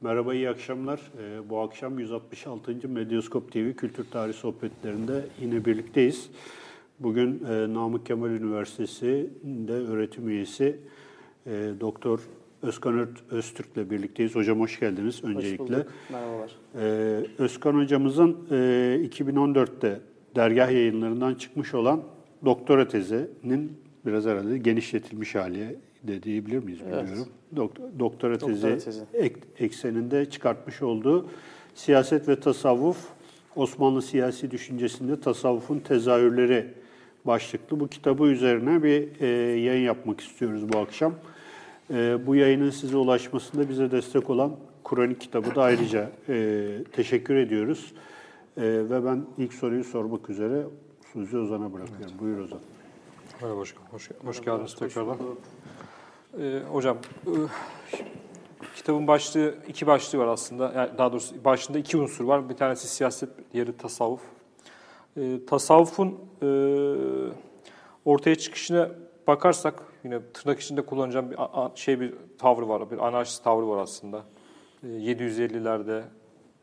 Merhaba, iyi akşamlar. Ee, bu akşam 166. Medyaskop TV Kültür Tarih Sohbetlerinde yine birlikteyiz. Bugün e, Namık Kemal Üniversitesi'nde öğretim üyesi e, Doktor Özkan Ört- Öztürk'le birlikteyiz. Hocam hoş geldiniz öncelikle. Hoş bulduk. Merhabalar. Ee, Özkan hocamızın e, 2014'te dergah yayınlarından çıkmış olan doktora tezinin biraz herhalde genişletilmiş hali de diyebilir miyiz Evet. bilmiyorum. Dok- doktora tezi, Doktora tezi. ek- ekseninde çıkartmış olduğu siyaset ve tasavvuf Osmanlı siyasi düşüncesinde tasavvufun tezahürleri başlıklı bu kitabı üzerine bir e, yayın yapmak istiyoruz bu akşam. E, bu yayının size ulaşmasında bize destek olan Kur'an-ı kitabı da ayrıca e, teşekkür ediyoruz. E, ve ben ilk soruyu sormak üzere Suzi Ozan'a bırakıyorum. Buyur Ozan. Merhaba hoş, hoş Merhaba, geldiniz hoş tekrardan. Ee, hocam, e, kitabın başlığı, iki başlığı var aslında. Yani daha doğrusu başında iki unsur var. Bir tanesi siyaset, diğeri tasavvuf. Ee, tasavvufun e, ortaya çıkışına bakarsak, yine tırnak içinde kullanacağım bir şey bir tavrı var, bir anarşist tavrı var aslında. Ee, 750'lerde,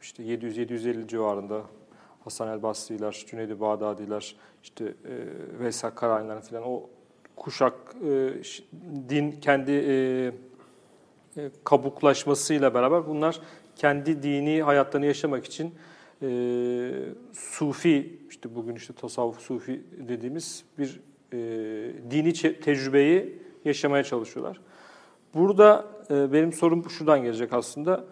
işte 700-750 civarında Hasan el Basri'ler, Cüneyd-i Bağdadi'ler, işte e, Veysel Karayinler falan o kuşak e, din kendi e, e, kabuklaşmasıyla beraber bunlar kendi dini hayatlarını yaşamak için e, sufi işte bugün işte tasavvuf sufi dediğimiz bir e, dini tecrübeyi yaşamaya çalışıyorlar. Burada e, benim sorum şuradan gelecek aslında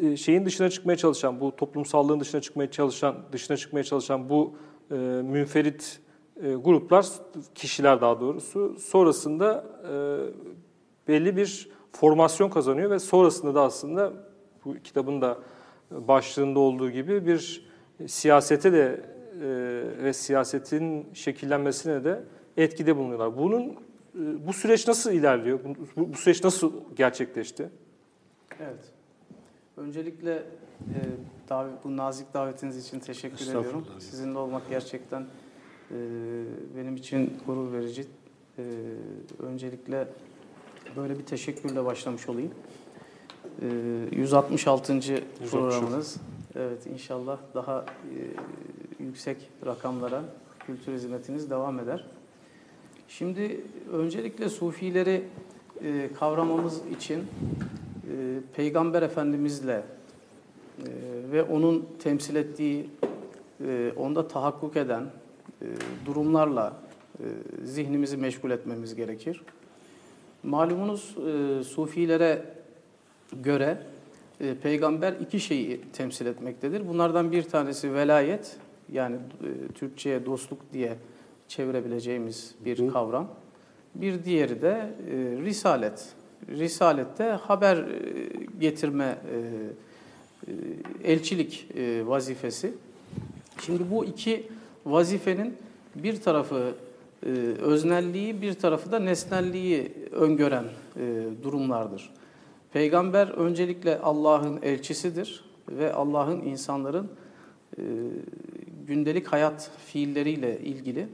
e, şeyin dışına çıkmaya çalışan, bu toplumsallığın dışına çıkmaya çalışan, dışına çıkmaya çalışan bu e, münferit e, gruplar, kişiler daha doğrusu sonrasında e, belli bir formasyon kazanıyor ve sonrasında da aslında bu kitabın da başlığında olduğu gibi bir siyasete de e, ve siyasetin şekillenmesine de etkide bulunuyorlar. Bunun e, bu süreç nasıl ilerliyor? Bu, bu süreç nasıl gerçekleşti? Evet. Öncelikle e, davet, bu nazik davetiniz için teşekkür ediyorum. Sizinle olmak gerçekten e, benim için gurur verici. E, öncelikle böyle bir teşekkürle başlamış olayım. E, 166. programınız. Evet inşallah daha e, yüksek rakamlara kültür hizmetiniz devam eder. Şimdi öncelikle sufileri e, kavramamız için e, Peygamber Efendimizle e, ve onun temsil ettiği, e, onda tahakkuk eden durumlarla e, zihnimizi meşgul etmemiz gerekir. Malumunuz e, Sufilere göre e, peygamber iki şeyi temsil etmektedir. Bunlardan bir tanesi velayet, yani e, Türkçe'ye dostluk diye çevirebileceğimiz bir kavram. Bir diğeri de e, risalet. Risalette haber e, getirme, e, e, elçilik e, vazifesi. Şimdi bu iki vazifenin bir tarafı e, öznelliği, bir tarafı da nesnelliği öngören e, durumlardır. Peygamber öncelikle Allah'ın elçisidir ve Allah'ın insanların e, gündelik hayat fiilleriyle ilgili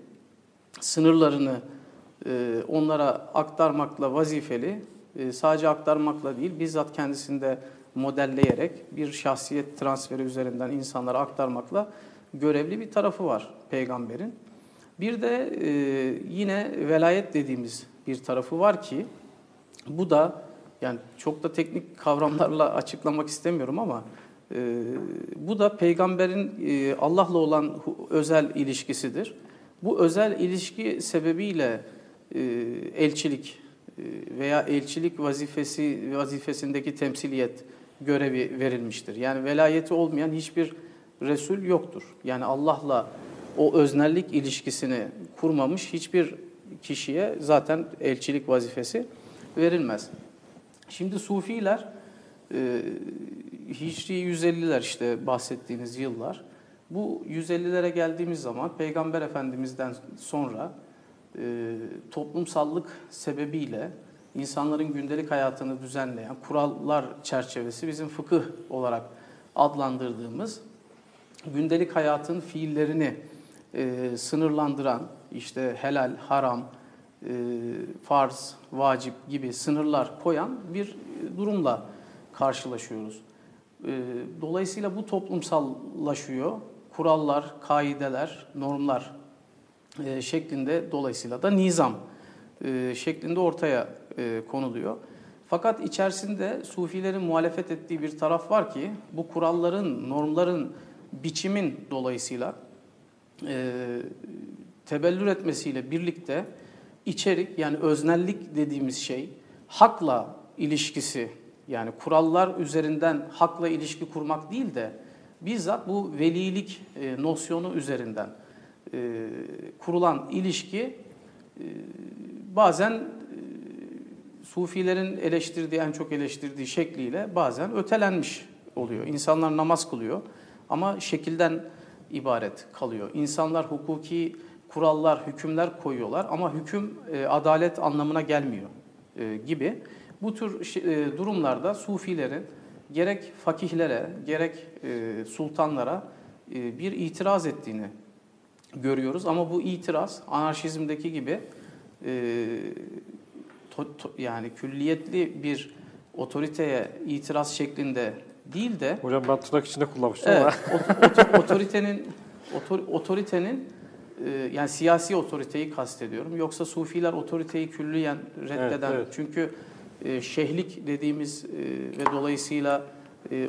sınırlarını e, onlara aktarmakla vazifeli, e, sadece aktarmakla değil, bizzat kendisinde modelleyerek bir şahsiyet transferi üzerinden insanlara aktarmakla görevli bir tarafı var peygamberin. Bir de e, yine velayet dediğimiz bir tarafı var ki bu da yani çok da teknik kavramlarla açıklamak istemiyorum ama e, bu da peygamberin e, Allah'la olan özel ilişkisidir. Bu özel ilişki sebebiyle e, elçilik e, veya elçilik vazifesi vazifesindeki temsiliyet görevi verilmiştir. Yani velayeti olmayan hiçbir Resul yoktur. Yani Allah'la o öznellik ilişkisini kurmamış hiçbir kişiye zaten elçilik vazifesi verilmez. Şimdi Sufiler e, Hicri 150'ler işte bahsettiğiniz yıllar. Bu 150'lere geldiğimiz zaman Peygamber Efendimiz'den sonra e, toplumsallık sebebiyle insanların gündelik hayatını düzenleyen kurallar çerçevesi bizim fıkıh olarak adlandırdığımız gündelik hayatın fiillerini e, sınırlandıran işte helal, haram, e, farz, vacip gibi sınırlar koyan bir durumla karşılaşıyoruz. E, dolayısıyla bu toplumsallaşıyor. Kurallar, kaideler, normlar e, şeklinde dolayısıyla da nizam e, şeklinde ortaya e, konuluyor. Fakat içerisinde Sufilerin muhalefet ettiği bir taraf var ki bu kuralların, normların, biçimin dolayısıyla e, tebellür etmesiyle birlikte içerik yani öznellik dediğimiz şey hakla ilişkisi yani kurallar üzerinden hakla ilişki kurmak değil de bizzat bu velilik e, nosyonu üzerinden e, kurulan ilişki e, bazen e, Sufilerin eleştirdiği, en çok eleştirdiği şekliyle bazen ötelenmiş oluyor. İnsanlar namaz kılıyor ama şekilden ibaret kalıyor. İnsanlar hukuki kurallar, hükümler koyuyorlar ama hüküm e, adalet anlamına gelmiyor e, gibi. Bu tür e, durumlarda Sufilerin gerek fakihlere, gerek e, sultanlara e, bir itiraz ettiğini görüyoruz. Ama bu itiraz anarşizmdeki gibi e, to, to, yani külliyetli bir otoriteye itiraz şeklinde değil de Hocam ben tırnak içinde kullanmıştım evet, ama. ot- ot- otoritenin otor, otoritenin e, yani siyasi otoriteyi kastediyorum. Yoksa Sufiler otoriteyi külliyen reddeden evet. çünkü e, şehlik dediğimiz e, ve dolayısıyla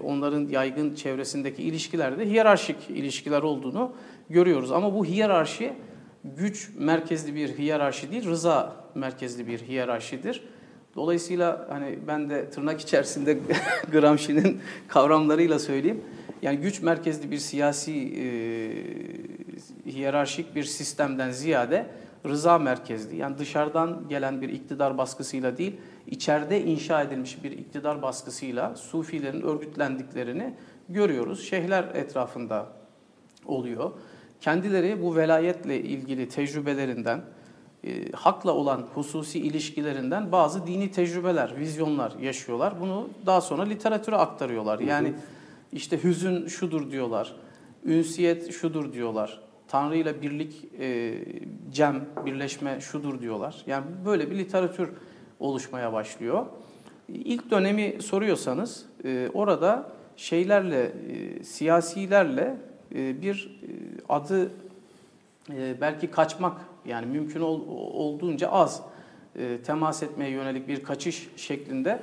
onların yaygın çevresindeki ilişkilerde hiyerarşik ilişkiler olduğunu görüyoruz. Ama bu hiyerarşi güç merkezli bir hiyerarşi değil, rıza merkezli bir hiyerarşidir. Dolayısıyla hani ben de tırnak içerisinde Gramsci'nin kavramlarıyla söyleyeyim. Yani güç merkezli bir siyasi e, hiyerarşik bir sistemden ziyade rıza merkezli. Yani dışarıdan gelen bir iktidar baskısıyla değil, içeride inşa edilmiş bir iktidar baskısıyla Sufilerin örgütlendiklerini görüyoruz. Şeyhler etrafında oluyor. Kendileri bu velayetle ilgili tecrübelerinden, e, hakla olan hususi ilişkilerinden bazı dini tecrübeler, vizyonlar yaşıyorlar. Bunu daha sonra literatüre aktarıyorlar. Yani işte hüzün şudur diyorlar, ünsiyet şudur diyorlar, Tanrı ile birlik, e, cem, birleşme şudur diyorlar. Yani böyle bir literatür oluşmaya başlıyor. İlk dönemi soruyorsanız e, orada şeylerle, e, siyasilerle e, bir e, adı e, belki kaçmak yani mümkün ol, olduğunca az e, temas etmeye yönelik bir kaçış şeklinde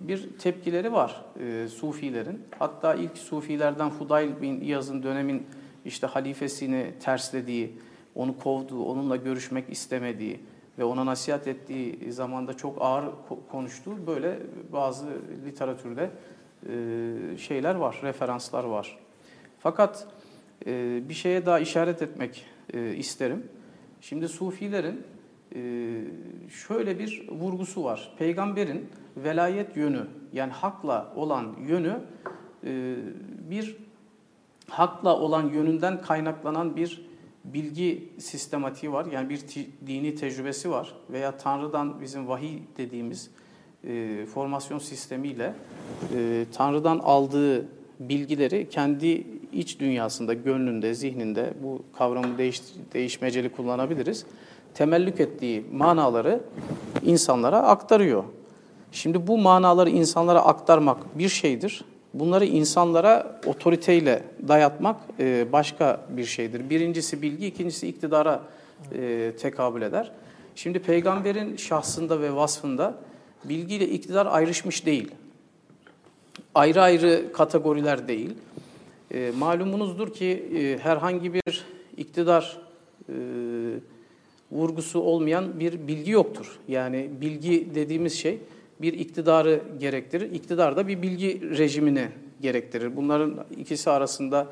bir tepkileri var e, Sufilerin. Hatta ilk Sufilerden Fudayl bin İyaz'ın dönemin işte halifesini terslediği, onu kovduğu, onunla görüşmek istemediği ve ona nasihat ettiği zamanda çok ağır konuştuğu böyle bazı literatürde e, şeyler var, referanslar var. Fakat e, bir şeye daha işaret etmek e, isterim. Şimdi Sufilerin şöyle bir vurgusu var. Peygamberin velayet yönü yani hakla olan yönü bir hakla olan yönünden kaynaklanan bir bilgi sistematiği var. Yani bir dini tecrübesi var veya Tanrı'dan bizim vahiy dediğimiz e, formasyon sistemiyle e, Tanrı'dan aldığı bilgileri kendi iç dünyasında, gönlünde, zihninde bu kavramı değiş, değişmeceli kullanabiliriz. Temellük ettiği manaları insanlara aktarıyor. Şimdi bu manaları insanlara aktarmak bir şeydir. Bunları insanlara otoriteyle dayatmak e, başka bir şeydir. Birincisi bilgi, ikincisi iktidara e, tekabül eder. Şimdi peygamberin şahsında ve vasfında bilgiyle iktidar ayrışmış değil. Ayrı ayrı kategoriler değil. E, malumunuzdur ki herhangi bir iktidar vurgusu olmayan bir bilgi yoktur. Yani bilgi dediğimiz şey bir iktidarı gerektirir. İktidar da bir bilgi rejimini gerektirir. Bunların ikisi arasında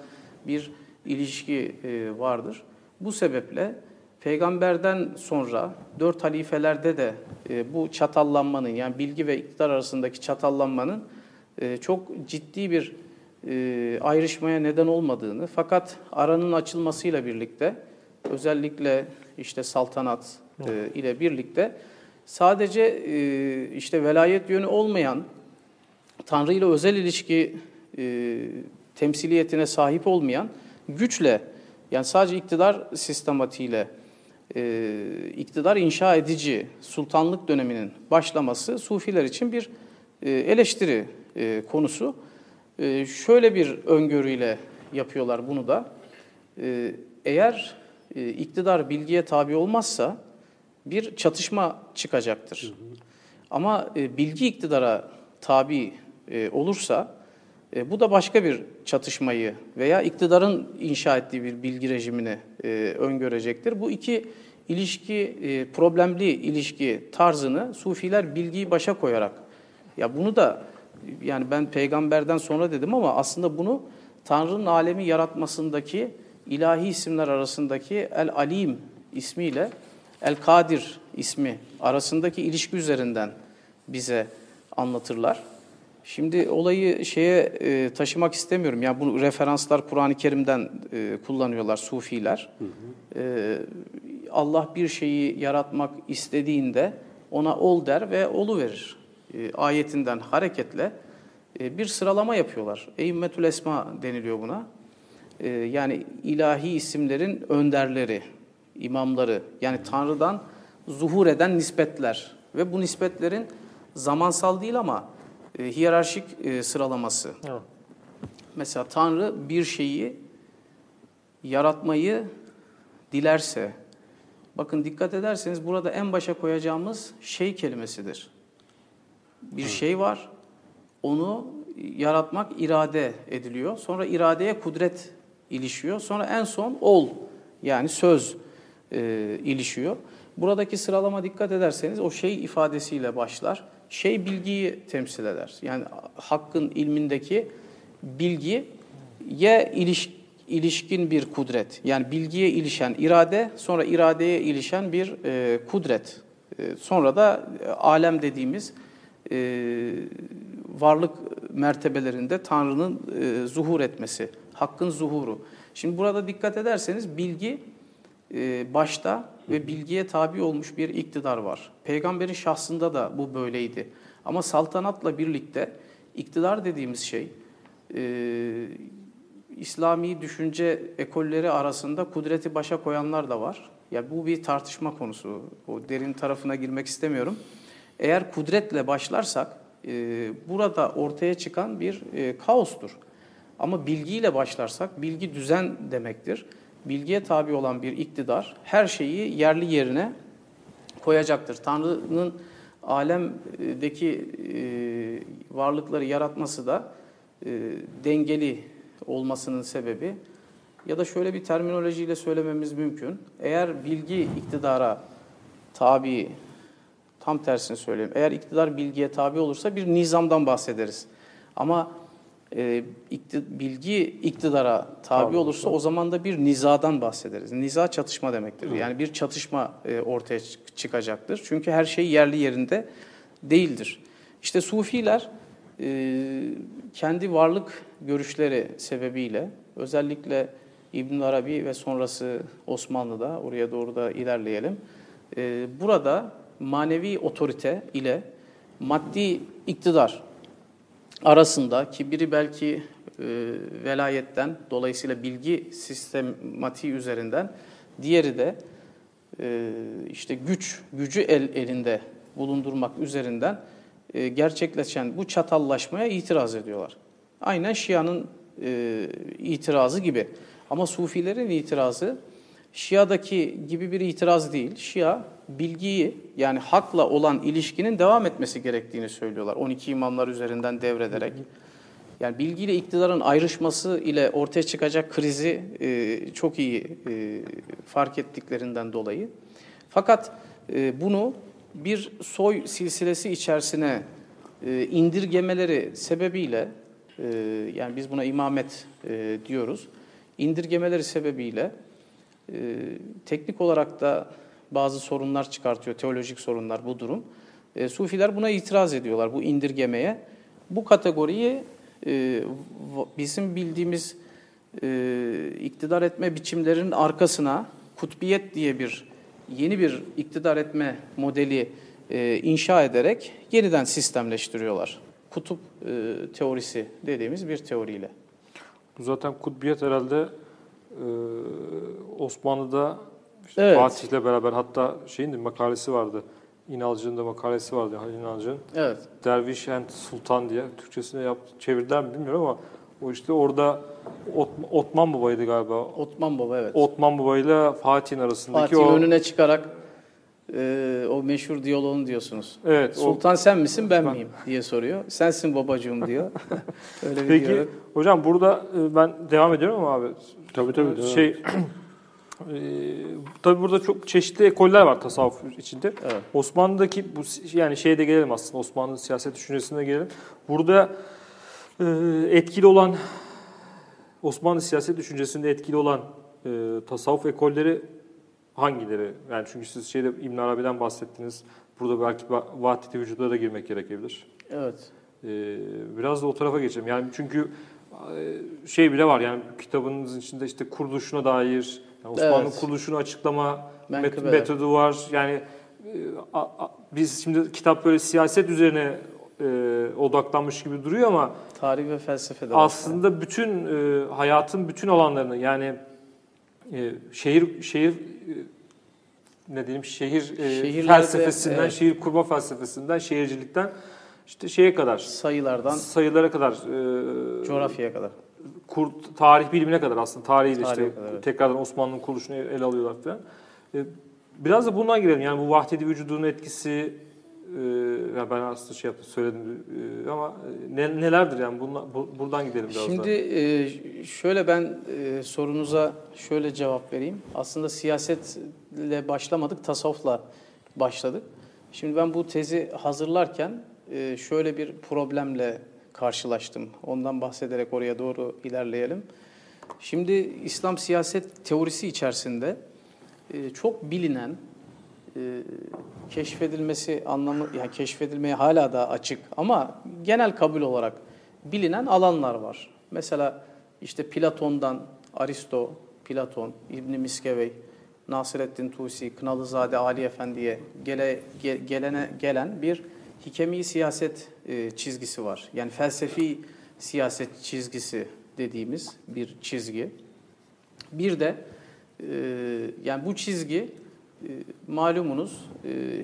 bir ilişki e, vardır. Bu sebeple peygamberden sonra dört halifelerde de e, bu çatallanmanın yani bilgi ve iktidar arasındaki çatallanmanın e, çok ciddi bir ayrışmaya neden olmadığını fakat aranın açılmasıyla birlikte özellikle işte saltanat ile birlikte sadece e, işte velayet yönü olmayan, Tanrı ile özel ilişki e, temsiliyetine sahip olmayan güçle, yani sadece iktidar sistematiğiyle e, iktidar inşa edici sultanlık döneminin başlaması Sufiler için bir e, eleştiri e, konusu. E, şöyle bir öngörüyle yapıyorlar bunu da. E, eğer e, iktidar bilgiye tabi olmazsa bir çatışma çıkacaktır. Ama e, bilgi iktidara tabi e, olursa e, bu da başka bir çatışmayı veya iktidarın inşa ettiği bir bilgi rejimini e, öngörecektir. Bu iki ilişki, e, problemli ilişki tarzını Sufiler bilgiyi başa koyarak, ya bunu da yani ben peygamberden sonra dedim ama aslında bunu Tanrı'nın alemi yaratmasındaki ilahi isimler arasındaki El-Alim ismiyle El-Kadir ismi arasındaki ilişki üzerinden bize anlatırlar. Şimdi olayı şeye e, taşımak istemiyorum. Yani bu referanslar Kur'an-ı Kerim'den e, kullanıyorlar Sufiler. E, Allah bir şeyi yaratmak istediğinde ona ol der ve olu verir. E, ayetinden hareketle e, bir sıralama yapıyorlar. Eimmetül Esma deniliyor buna. E, yani ilahi isimlerin önderleri, imamları yani Tanrı'dan zuhur eden nispetler ve bu nispetlerin zamansal değil ama e, hiyerarşik e, sıralaması. Evet. Mesela Tanrı bir şeyi yaratmayı dilerse, bakın dikkat ederseniz burada en başa koyacağımız şey kelimesidir. Bir şey var, onu yaratmak irade ediliyor. Sonra iradeye kudret ilişiyor. Sonra en son ol yani söz e, ilişiyor. Buradaki sıralama dikkat ederseniz o şey ifadesiyle başlar. Şey bilgiyi temsil eder. Yani hakkın ilmindeki bilgiye iliş, ilişkin bir kudret. Yani bilgiye ilişen irade, sonra iradeye ilişen bir e, kudret. E, sonra da e, alem dediğimiz e, varlık mertebelerinde Tanrı'nın e, zuhur etmesi, hakkın zuhuru. Şimdi burada dikkat ederseniz bilgi e, başta ve bilgiye tabi olmuş bir iktidar var. Peygamberin şahsında da bu böyleydi. Ama saltanatla birlikte iktidar dediğimiz şey e, İslami düşünce ekolleri arasında kudreti başa koyanlar da var. Yani bu bir tartışma konusu. O derin tarafına girmek istemiyorum. Eğer kudretle başlarsak e, burada ortaya çıkan bir e, kaostur. Ama bilgiyle başlarsak bilgi düzen demektir. Bilgiye tabi olan bir iktidar her şeyi yerli yerine koyacaktır. Tanrı'nın alemdeki e, varlıkları yaratması da e, dengeli olmasının sebebi ya da şöyle bir terminolojiyle söylememiz mümkün. Eğer bilgi iktidara tabi, tam tersini söyleyeyim. Eğer iktidar bilgiye tabi olursa bir nizamdan bahsederiz. Ama e, ikti, bilgi iktidara tabi Tabii. olursa o zaman da bir nizadan bahsederiz. Niza çatışma demektir. Yani bir çatışma e, ortaya çık- çıkacaktır. Çünkü her şey yerli yerinde değildir. İşte Sufiler e, kendi varlık görüşleri sebebiyle özellikle İbn Arabi ve sonrası Osmanlı'da oraya doğru da ilerleyelim. E, burada manevi otorite ile maddi iktidar arasında ki biri belki e, velayetten dolayısıyla bilgi sistematiği üzerinden diğeri de e, işte güç gücü el elinde bulundurmak üzerinden e, gerçekleşen bu çatallaşmaya itiraz ediyorlar. Aynen Şia'nın e, itirazı gibi. Ama Sufilerin itirazı Şia'daki gibi bir itiraz değil. Şia bilgiyi yani hakla olan ilişkinin devam etmesi gerektiğini söylüyorlar. 12 imamlar üzerinden devrederek. Yani bilgiyle iktidarın ayrışması ile ortaya çıkacak krizi e, çok iyi e, fark ettiklerinden dolayı. Fakat e, bunu bir soy silsilesi içerisine e, indirgemeleri sebebiyle, e, yani biz buna imamet e, diyoruz, indirgemeleri sebebiyle e, teknik olarak da bazı sorunlar çıkartıyor, teolojik sorunlar bu durum. E, Sufiler buna itiraz ediyorlar, bu indirgemeye. Bu kategoriyi e, bizim bildiğimiz e, iktidar etme biçimlerinin arkasına kutbiyet diye bir yeni bir iktidar etme modeli e, inşa ederek yeniden sistemleştiriyorlar. Kutup e, teorisi dediğimiz bir teoriyle. Bu zaten kutbiyet herhalde e, Osmanlı'da işte Evet. Fatih'le beraber hatta şeyin de makalesi vardı. İnalcı'nın da makalesi vardı Halil İnalcı'nın. Evet. Derviş and Sultan diye Türkçesine yaptı, çevirdiler mi bilmiyorum ama o işte orada Ot, Otman Baba'ydı galiba. Otman Baba evet. Otman Baba ile Fatih'in arasındaki Fatih'in o önüne çıkarak e, o meşhur diyaloğunu diyorsunuz. Evet, o Sultan sen misin ben Ben- miyim diye soruyor. Sensin babacığım diyor. Öyle bir Peki diyalog. hocam burada e, ben devam ediyorum ama abi. Tabii tabii. Şey e, tabii burada çok çeşitli ekoller var tasavvuf içinde. Evet. Osmanlı'daki bu yani şeye de gelelim aslında Osmanlı siyaset düşüncesine gelelim. Burada e, etkili olan Osmanlı siyaset düşüncesinde etkili olan e, tasavvuf ekolleri hangileri? Yani çünkü siz şeyde İbn Arabi'den bahsettiniz. Burada belki va- vahdeti vücuda da girmek gerekebilir. Evet. Ee, biraz da o tarafa geçelim. Yani çünkü e, şey bile var yani kitabınızın içinde işte kuruluşuna dair, yani Osmanlı Evet. kuruluşunu açıklama met- metodu var. Yani e, a- a- biz şimdi kitap böyle siyaset üzerine e, odaklanmış gibi duruyor ama Tarih ve felsefe de var. aslında bütün e, hayatın bütün alanlarını yani e, şehir şehir e, ne diyeyim şehir e, felsefesinden, evet. şehir kurma felsefesinden, şehircilikten işte şeye kadar sayılardan sayılara kadar, e, coğrafyaya kadar. Kur, tarih bilimine kadar aslında tarihi de işte evet. tekrardan Osmanlı'nın kuruluşunu ele alıyorlar falan. E, biraz da bundan girelim. Yani bu vahdedi vücudun etkisi e, ya ben aslında şey yaptım söyledim e, ama ne, nelerdir yani bunla, bu, buradan gidelim biraz Şimdi da. e, şöyle ben e, sorunuza şöyle cevap vereyim. Aslında siyasetle başlamadık, tasavvufla başladık. Şimdi ben bu tezi hazırlarken e, şöyle bir problemle karşılaştım. Ondan bahsederek oraya doğru ilerleyelim. Şimdi İslam siyaset teorisi içerisinde e, çok bilinen, e, keşfedilmesi anlamı, yani keşfedilmeye hala da açık ama genel kabul olarak bilinen alanlar var. Mesela işte Platon'dan Aristo, Platon, İbn Miskevey, Nasreddin Tusi, Kınalızade Ali Efendi'ye gele, ge- gelene gelen bir hikemi siyaset e, çizgisi var. Yani felsefi siyaset çizgisi dediğimiz bir çizgi. Bir de e, yani bu çizgi e, malumunuz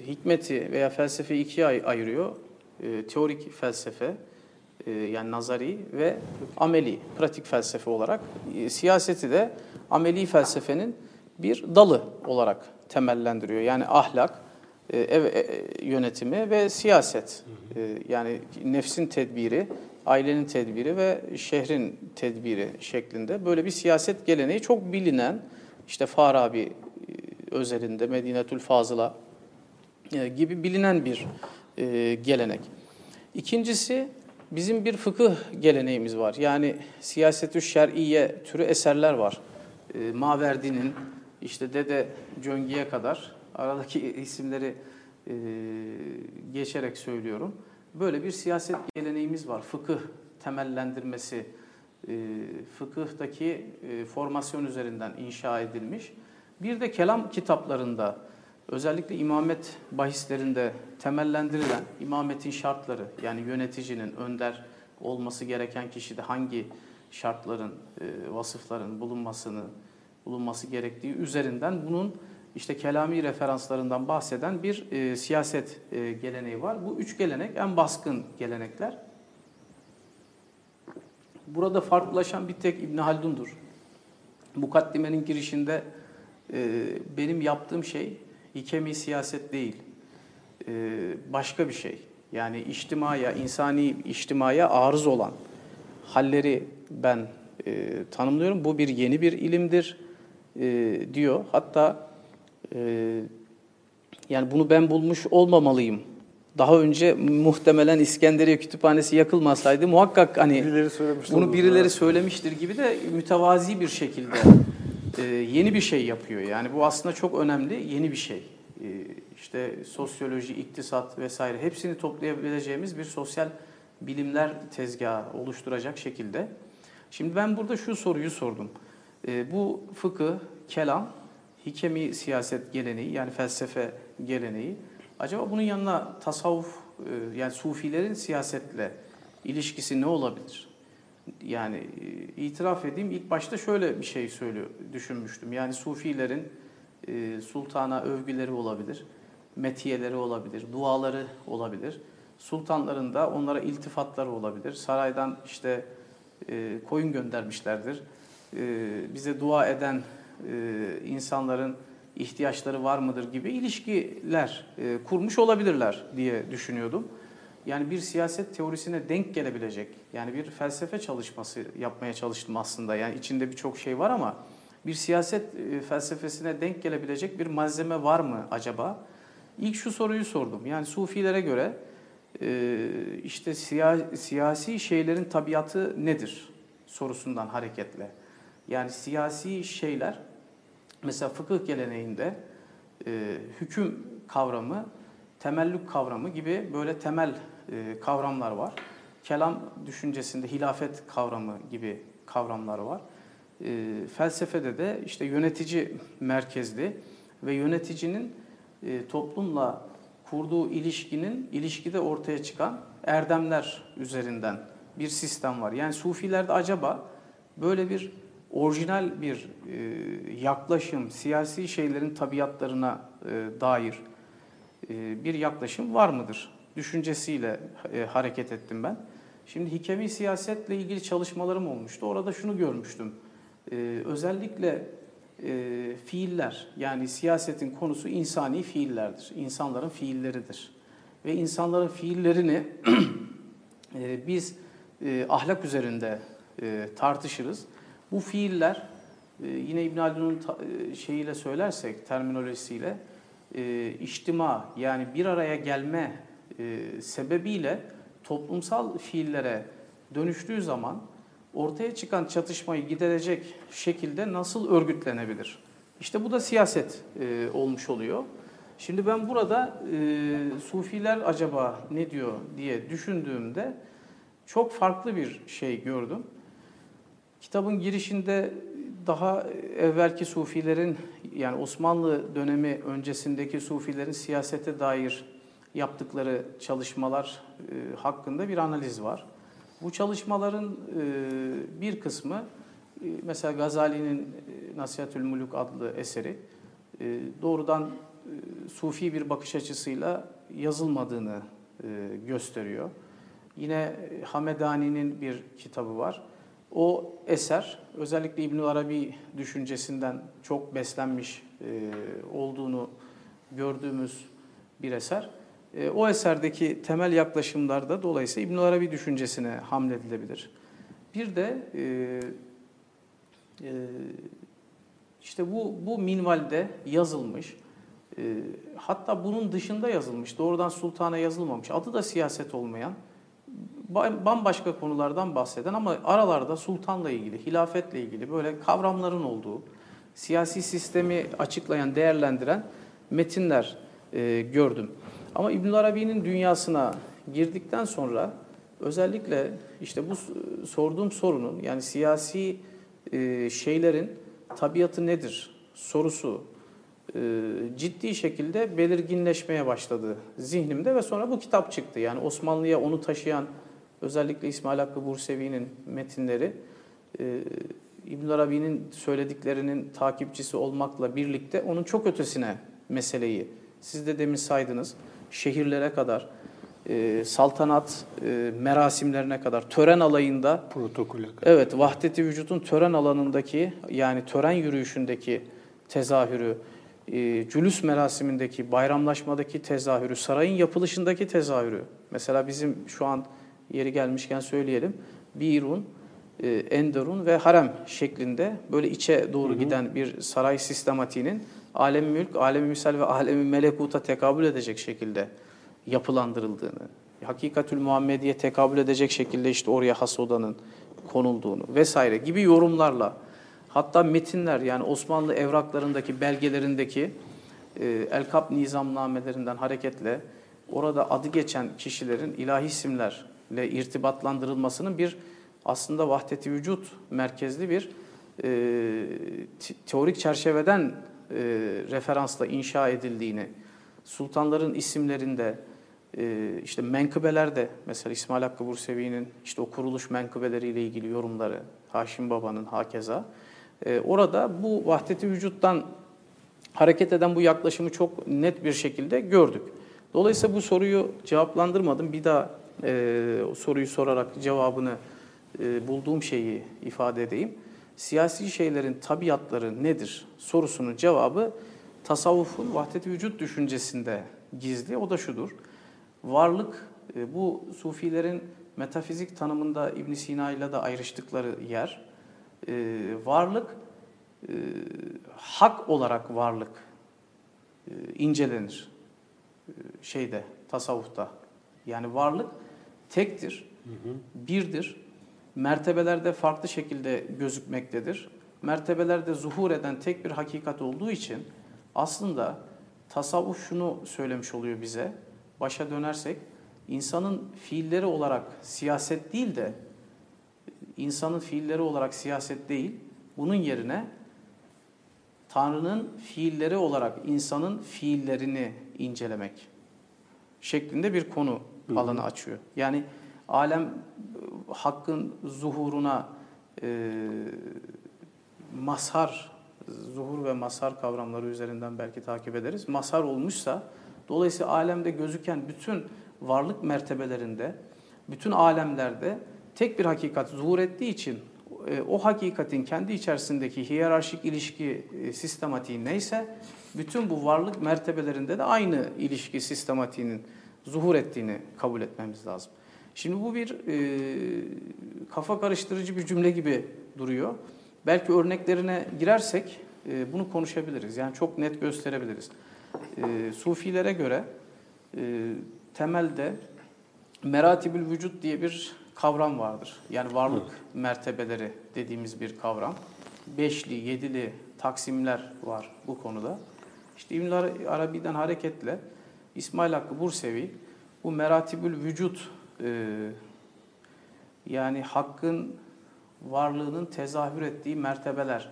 hikmeti veya felsefe ikiye ay- ayırıyor. Teorik felsefe yani nazari ve ameli, pratik felsefe olarak. Siyaseti de ameli felsefenin bir dalı olarak temellendiriyor. Yani ahlak, ev e, yönetimi ve siyaset. E, yani nefsin tedbiri, ailenin tedbiri ve şehrin tedbiri şeklinde böyle bir siyaset geleneği çok bilinen işte Farabi e, özelinde Medinetül Fazıla e, gibi bilinen bir e, gelenek. İkincisi bizim bir fıkıh geleneğimiz var. Yani siyasetü şer'iye türü eserler var. E, Maverdi'nin işte Dede Cöngi'ye kadar aradaki isimleri e, geçerek söylüyorum. Böyle bir siyaset geleneğimiz var. Fıkıh temellendirmesi, e, fıkıhtaki e, formasyon üzerinden inşa edilmiş. Bir de kelam kitaplarında özellikle imamet bahislerinde temellendirilen imametin şartları yani yöneticinin önder olması gereken kişide hangi şartların, e, vasıfların bulunmasını bulunması gerektiği üzerinden bunun işte kelami referanslarından bahseden bir e, siyaset e, geleneği var. Bu üç gelenek en baskın gelenekler. Burada farklılaşan bir tek İbn Haldun'dur. Mukaddimenin girişinde e, benim yaptığım şey hikemi siyaset değil, e, başka bir şey. Yani içtimaya, insani içtimaya arız olan halleri ben e, tanımlıyorum. Bu bir yeni bir ilimdir e, diyor. Hatta e, yani bunu ben bulmuş olmamalıyım. Daha önce muhtemelen İskenderiye Kütüphanesi yakılmasaydı muhakkak hani Birileri bunu birileri söylemiştir gibi de mütevazi bir şekilde e, yeni bir şey yapıyor. Yani bu aslında çok önemli yeni bir şey. E, işte sosyoloji, iktisat vesaire hepsini toplayabileceğimiz bir sosyal bilimler tezgahı oluşturacak şekilde. Şimdi ben burada şu soruyu sordum. E, bu fıkıh, kelam, hikemi siyaset geleneği yani felsefe geleneği acaba bunun yanına tasavvuf e, yani sufilerin siyasetle ilişkisi ne olabilir? Yani e, itiraf edeyim ilk başta şöyle bir şey söylüyor düşünmüştüm. Yani sufilerin e, sultana övgüleri olabilir. metiyeleri olabilir, duaları olabilir. Sultanların da onlara iltifatları olabilir. Saraydan işte koyun göndermişlerdir. Bize dua eden insanların ihtiyaçları var mıdır gibi ilişkiler e, kurmuş olabilirler diye düşünüyordum. Yani bir siyaset teorisine denk gelebilecek, yani bir felsefe çalışması yapmaya çalıştım aslında. Yani içinde birçok şey var ama bir siyaset e, felsefesine denk gelebilecek bir malzeme var mı acaba? İlk şu soruyu sordum. Yani Sufilere göre e, işte siya- siyasi şeylerin tabiatı nedir sorusundan hareketle. Yani siyasi şeyler mesela fıkıh geleneğinde e, hüküm kavramı, temellük kavramı gibi böyle temel e, kavramlar var. Kelam düşüncesinde hilafet kavramı gibi kavramlar var. E, felsefede de işte yönetici merkezli ve yöneticinin e, toplumla kurduğu ilişkinin ilişkide ortaya çıkan erdemler üzerinden bir sistem var. Yani Sufilerde acaba böyle bir orijinal bir e, yaklaşım, siyasi şeylerin tabiatlarına e, dair e, bir yaklaşım var mıdır? Düşüncesiyle e, hareket ettim ben. Şimdi hikemi siyasetle ilgili çalışmalarım olmuştu. Orada şunu görmüştüm. E, özellikle e, fiiller yani siyasetin konusu insani fiillerdir. İnsanların fiilleridir. Ve insanların fiillerini e, biz e, ahlak üzerinde e, tartışırız. Bu fiiller e, yine İbn Haldun'un e, şeyiyle söylersek terminolojisiyle e, içtima yani bir araya gelme sebebiyle toplumsal fiillere dönüştüğü zaman ortaya çıkan çatışmayı giderecek şekilde nasıl örgütlenebilir? İşte bu da siyaset olmuş oluyor. Şimdi ben burada e, Sufiler acaba ne diyor diye düşündüğümde çok farklı bir şey gördüm. Kitabın girişinde daha evvelki Sufilerin yani Osmanlı dönemi öncesindeki Sufilerin siyasete dair yaptıkları çalışmalar e, hakkında bir analiz var. Bu çalışmaların e, bir kısmı e, mesela Gazali'nin Nasihatül Muluk adlı eseri doğrudan e, sufi bir bakış açısıyla yazılmadığını gösteriyor. Yine Hamedani'nin bir kitabı var. O eser özellikle İbnül Arabi düşüncesinden çok beslenmiş e, olduğunu gördüğümüz bir eser. E, o eserdeki temel yaklaşımlarda dolayısıyla İbnül Arabi düşüncesine hamledilebilir. Bir de e, e, işte bu bu minvalde yazılmış. e, hatta bunun dışında yazılmış. Doğrudan sultana yazılmamış. Adı da siyaset olmayan bambaşka konulardan bahseden ama aralarda sultanla ilgili, hilafetle ilgili böyle kavramların olduğu, siyasi sistemi açıklayan, değerlendiren metinler e, gördüm. Ama İbn Arabi'nin dünyasına girdikten sonra özellikle işte bu sorduğum sorunun yani siyasi e, şeylerin tabiatı nedir sorusu e, ciddi şekilde belirginleşmeye başladı zihnimde ve sonra bu kitap çıktı. Yani Osmanlı'ya onu taşıyan özellikle İsmail Hakkı Bursevi'nin metinleri e, İbn Arabi'nin söylediklerinin takipçisi olmakla birlikte onun çok ötesine meseleyi siz de demin saydınız şehirlere kadar e, saltanat e, merasimlerine kadar tören alayında Protokole kadar. Evet, vahdeti vücudun tören alanındaki yani tören yürüyüşündeki tezahürü, e, cülüs merasimindeki, bayramlaşmadaki tezahürü, sarayın yapılışındaki tezahürü. Mesela bizim şu an yeri gelmişken söyleyelim. Birun, e, Enderun ve Harem şeklinde böyle içe doğru giden bir saray sistematiğinin alem mülk, alem misal ve alemi melekuta tekabül edecek şekilde yapılandırıldığını, hakikatül Muhammediye tekabül edecek şekilde işte oraya has odanın konulduğunu vesaire gibi yorumlarla hatta metinler yani Osmanlı evraklarındaki belgelerindeki e, El-Kap nizamnamelerinden hareketle orada adı geçen kişilerin ilahi isimlerle irtibatlandırılmasının bir aslında vahdeti vücut merkezli bir e, te- teorik çerçeveden e, referansla inşa edildiğini, sultanların isimlerinde, e, işte menkıbelerde mesela İsmail Hakkı Bursevi'nin işte o kuruluş menkıbeleriyle ilgili yorumları, Haşim Baba'nın hakeza, e, orada bu vahdeti vücuttan hareket eden bu yaklaşımı çok net bir şekilde gördük. Dolayısıyla bu soruyu cevaplandırmadım. Bir daha e, soruyu sorarak cevabını e, bulduğum şeyi ifade edeyim. Siyasi şeylerin tabiatları nedir sorusunun cevabı tasavvufun vahdet-i vücut düşüncesinde gizli. O da şudur. Varlık e, bu sufilerin metafizik tanımında İbn Sina ile de ayrıştıkları yer. E, varlık e, hak olarak varlık e, incelenir e, şeyde tasavvufta. Yani varlık tektir, birdir. Mertebelerde farklı şekilde gözükmektedir. Mertebelerde zuhur eden tek bir hakikat olduğu için aslında tasavvuf şunu söylemiş oluyor bize. Başa dönersek insanın fiilleri olarak siyaset değil de insanın fiilleri olarak siyaset değil, bunun yerine Tanrı'nın fiilleri olarak insanın fiillerini incelemek şeklinde bir konu alanı açıyor. Yani alem e, hakkın zuhuruna e, mazhar, zuhur ve mazhar kavramları üzerinden belki takip ederiz. Mazhar olmuşsa, dolayısıyla alemde gözüken bütün varlık mertebelerinde, bütün alemlerde tek bir hakikat zuhur ettiği için e, o hakikatin kendi içerisindeki hiyerarşik ilişki e, sistematiği neyse, bütün bu varlık mertebelerinde de aynı ilişki sistematiğinin zuhur ettiğini kabul etmemiz lazım. Şimdi bu bir e, kafa karıştırıcı bir cümle gibi duruyor. Belki örneklerine girersek e, bunu konuşabiliriz. Yani çok net gösterebiliriz. E, Sufilere göre e, temelde meratibül vücut diye bir kavram vardır. Yani varlık mertebeleri dediğimiz bir kavram. Beşli, yedili taksimler var bu konuda. İşte İbn Arabi'den hareketle İsmail Hakkı Bursevi bu meratibül vücut e, yani hakkın varlığının tezahür ettiği mertebeler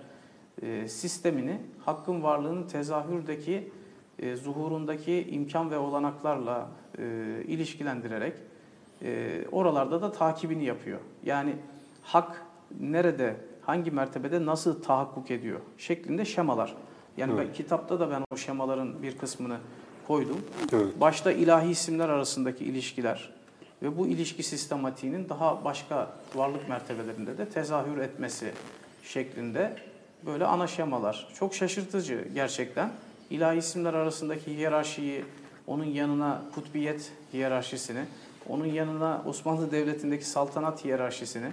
e, sistemini hakkın varlığının tezahürdeki e, zuhurundaki imkan ve olanaklarla e, ilişkilendirerek e, oralarda da takibini yapıyor. Yani hak nerede, hangi mertebede nasıl tahakkuk ediyor şeklinde şemalar. Yani Evet. ben, kitapta da ben o şemaların bir kısmını koydum. Evet. Başta ilahi isimler arasındaki ilişkiler ve bu ilişki sistematiğinin daha başka varlık mertebelerinde de tezahür etmesi şeklinde böyle ana şemalar. Çok şaşırtıcı gerçekten. İlahi isimler arasındaki hiyerarşiyi, onun yanına kutbiyet hiyerarşisini, onun yanına Osmanlı Devleti'ndeki saltanat hiyerarşisini,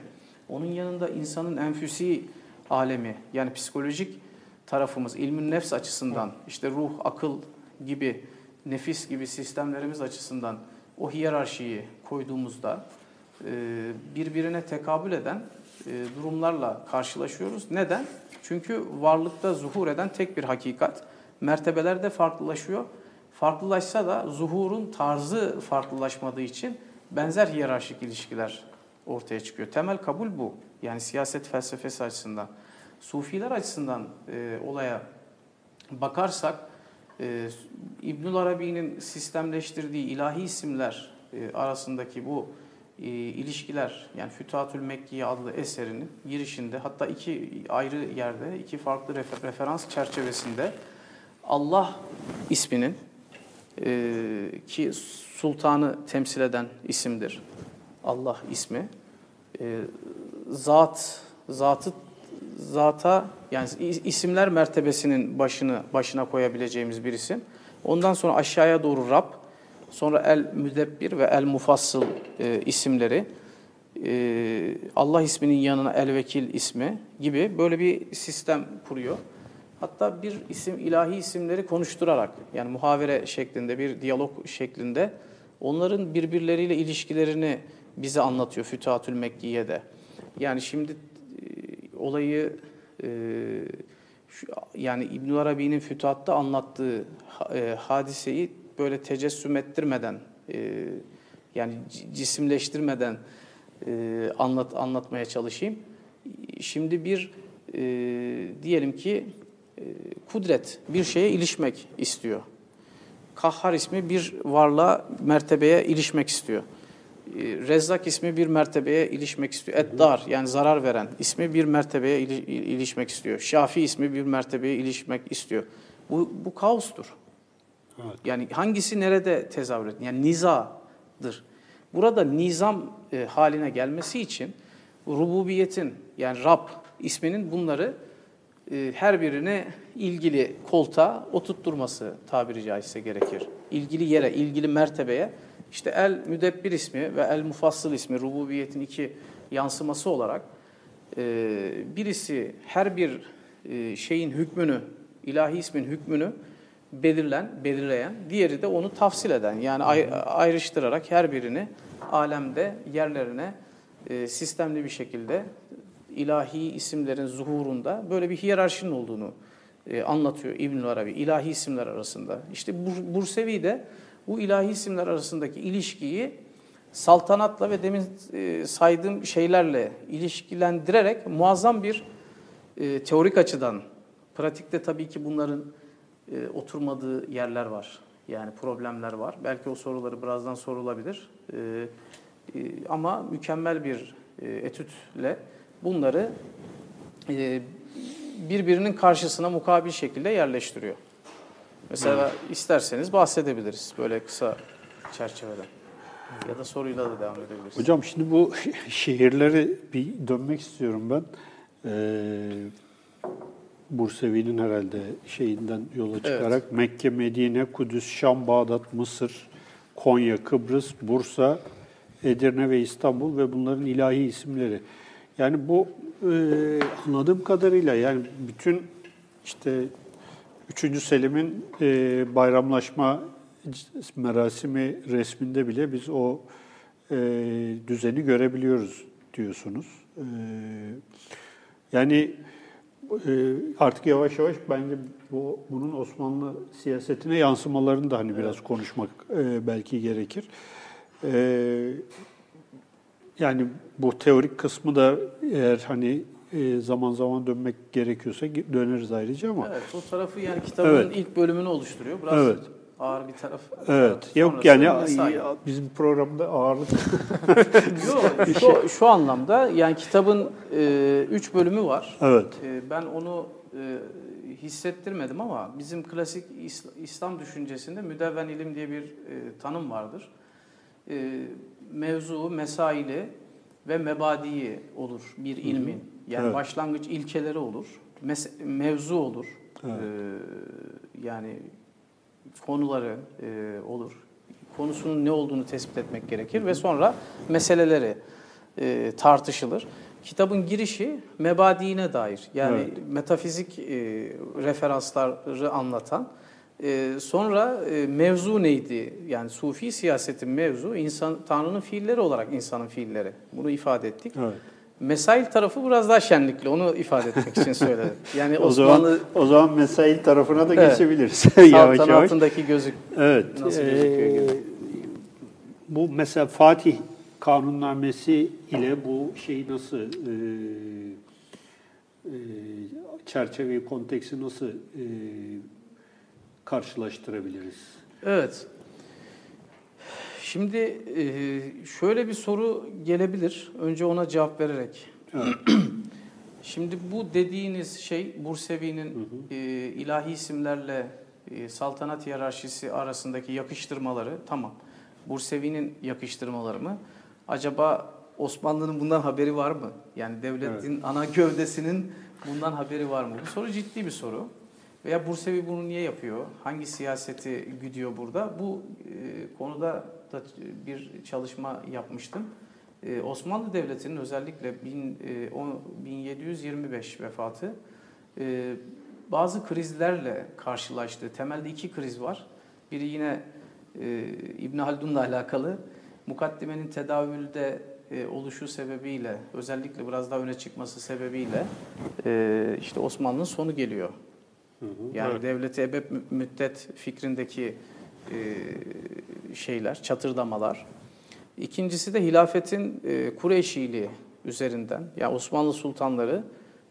onun yanında insanın enfüsi alemi yani psikolojik tarafımız ilmin nefs açısından işte ruh, akıl gibi nefis gibi sistemlerimiz açısından o hiyerarşiyi koyduğumuzda e, birbirine tekabül eden e, durumlarla karşılaşıyoruz. Neden? Çünkü varlıkta zuhur eden tek bir hakikat. Mertebeler de farklılaşıyor. Farklılaşsa da zuhurun tarzı farklılaşmadığı için benzer hiyerarşik ilişkiler ortaya çıkıyor. Temel kabul bu. Yani siyaset felsefesi açısından. Sufiler açısından e, olaya bakarsak e, İbnül Arabi'nin sistemleştirdiği ilahi isimler e, arasındaki bu e, ilişkiler yani Fütuhatül Mekkiye adlı eserinin girişinde hatta iki ayrı yerde iki farklı refer- referans çerçevesinde Allah isminin e, ki sultanı temsil eden isimdir. Allah ismi. E, zat, zatı zata yani is- isimler mertebesinin başını başına koyabileceğimiz bir isim. Ondan sonra aşağıya doğru Rab, sonra El Müdebbir ve El Mufassıl e, isimleri. E, Allah isminin yanına El Vekil ismi gibi böyle bir sistem kuruyor. Hatta bir isim ilahi isimleri konuşturarak yani muhavere şeklinde bir diyalog şeklinde onların birbirleriyle ilişkilerini bize anlatıyor Fütuhatül Mekkiye'de. Yani şimdi olayı e, şu, yani İbn Arabi'nin Fütuhat'ta anlattığı e, hadiseyi böyle tecessüm ettirmeden e, yani cisimleştirmeden e, anlat anlatmaya çalışayım. Şimdi bir e, diyelim ki e, kudret bir şeye ilişmek istiyor. Kahhar ismi bir varlığa, mertebeye ilişmek istiyor. E, Rezzak ismi bir mertebeye ilişmek istiyor. Eddar yani zarar veren ismi bir mertebeye ili- ilişmek istiyor. Şafi ismi bir mertebeye ilişmek istiyor. Bu, bu kaostur. Evet. Yani hangisi nerede tezahür ediyor? Yani nizadır. Burada nizam e, haline gelmesi için rububiyetin yani Rab isminin bunları e, her birine ilgili koltuğa oturtturması tabiri caizse gerekir. İlgili yere, ilgili mertebeye işte el müdebbir ismi ve el mufassıl ismi rububiyetin iki yansıması olarak e, birisi her bir e, şeyin hükmünü, ilahi ismin hükmünü belirlen, belirleyen, diğeri de onu tafsil eden yani ay- ayrıştırarak her birini alemde yerlerine e, sistemli bir şekilde ilahi isimlerin zuhurunda böyle bir hiyerarşinin olduğunu anlatıyor İbnül Arabi ilahi isimler arasında. İşte Bur- Bursevi de bu ilahi isimler arasındaki ilişkiyi saltanatla ve demin e, saydığım şeylerle ilişkilendirerek muazzam bir e, teorik açıdan, pratikte tabii ki bunların e, oturmadığı yerler var. Yani problemler var. Belki o soruları birazdan sorulabilir. Ama mükemmel bir etütle bunları birbirinin karşısına mukabil şekilde yerleştiriyor. Mesela isterseniz bahsedebiliriz böyle kısa çerçeveden. Ya da soruyla da devam edebiliriz. Hocam şimdi bu şehirleri bir dönmek istiyorum ben. Ee, Bursevi'nin herhalde şeyinden yola çıkarak Mekke, Medine, Kudüs, Şam, Bağdat, Mısır, Konya, Kıbrıs, Bursa, Edirne ve İstanbul ve bunların ilahi isimleri. Yani bu e, anladığım kadarıyla yani bütün işte 3. Selim'in e, bayramlaşma merasimi resminde bile biz o e, düzeni görebiliyoruz diyorsunuz. E, yani e, artık yavaş yavaş bence bu bunun Osmanlı siyasetine yansımalarını da hani biraz konuşmak e, belki gerekir. E, yani bu teorik kısmı da eğer hani e, zaman zaman dönmek gerekiyorsa döneriz ayrıca ama. Evet, o tarafı yani kitabın Evet. ilk bölümünü oluşturuyor. Biraz Evet. ağır bir taraf. Evet. Yok Sonrası yani mesai. bizim programda ağırlık Yok, şu, şu anlamda yani kitabın e, üç bölümü var. Evet. E, ben onu e, hissettirmedim ama bizim klasik İsl- İslam düşüncesinde müdevven ilim diye bir e, tanım vardır. E, mevzu, mesaili ve mebadiyi olur bir ilmin. Yani Evet. başlangıç ilkeleri olur. Mevzu olur. Evet. E, yani konuları e, olur. Konusunun ne olduğunu tespit etmek gerekir ve sonra meseleleri e, tartışılır. Kitabın girişi mebadiine dair yani Evet. metafizik e, referansları anlatan. E, sonra e, mevzu neydi? Yani sufi siyasetin mevzu insan Tanrı'nın fiilleri olarak insanın fiilleri. Bunu ifade ettik. Evet. Mesail tarafı biraz daha şenlikli. Onu ifade etmek için söyledim. Yani O zaman Osmanlı o zaman mesail tarafına da Evet. geçebiliriz. yavaş yavaş. saltanatındaki gözük Evet. Nasıl eee, gözüküyor gibi. bu mesela Fatih kanunnamesi ile bu şeyi nasıl eee eee çerçeveyi, konteksi nasıl eee, karşılaştırabiliriz? Evet. Şimdi e, şöyle bir soru gelebilir. Önce ona cevap vererek. Evet. Şimdi bu dediğiniz şey Bursevi'nin e, ilahi isimlerle e, saltanat hiyerarşisi arasındaki yakıştırmaları tamam. Bursevi'nin yakıştırmaları mı? Acaba Osmanlı'nın bundan haberi var mı? Yani devletin ana gövdesinin bundan haberi var mı? Bu soru ciddi bir soru. Veya Bursevi bunu niye yapıyor? Hangi siyaseti güdüyor burada? Bu e, konuda da bir çalışma yapmıştım. Ee, Osmanlı Devleti'nin özellikle bin, e, on- 1725 vefatı e, bazı krizlerle karşılaştığı temelde iki kriz var. Biri yine e, İbn Haldun'la alakalı. Mukaddimenin tedavülde e, oluşu sebebiyle özellikle biraz daha öne çıkması sebebiyle e, işte Osmanlı'nın sonu geliyor. Yani devleti ebed mü- müddet fikrindeki e, şeyler, çatırdamalar. İkincisi de hilafetin e, Kureyşiliği üzerinden, yani Osmanlı sultanları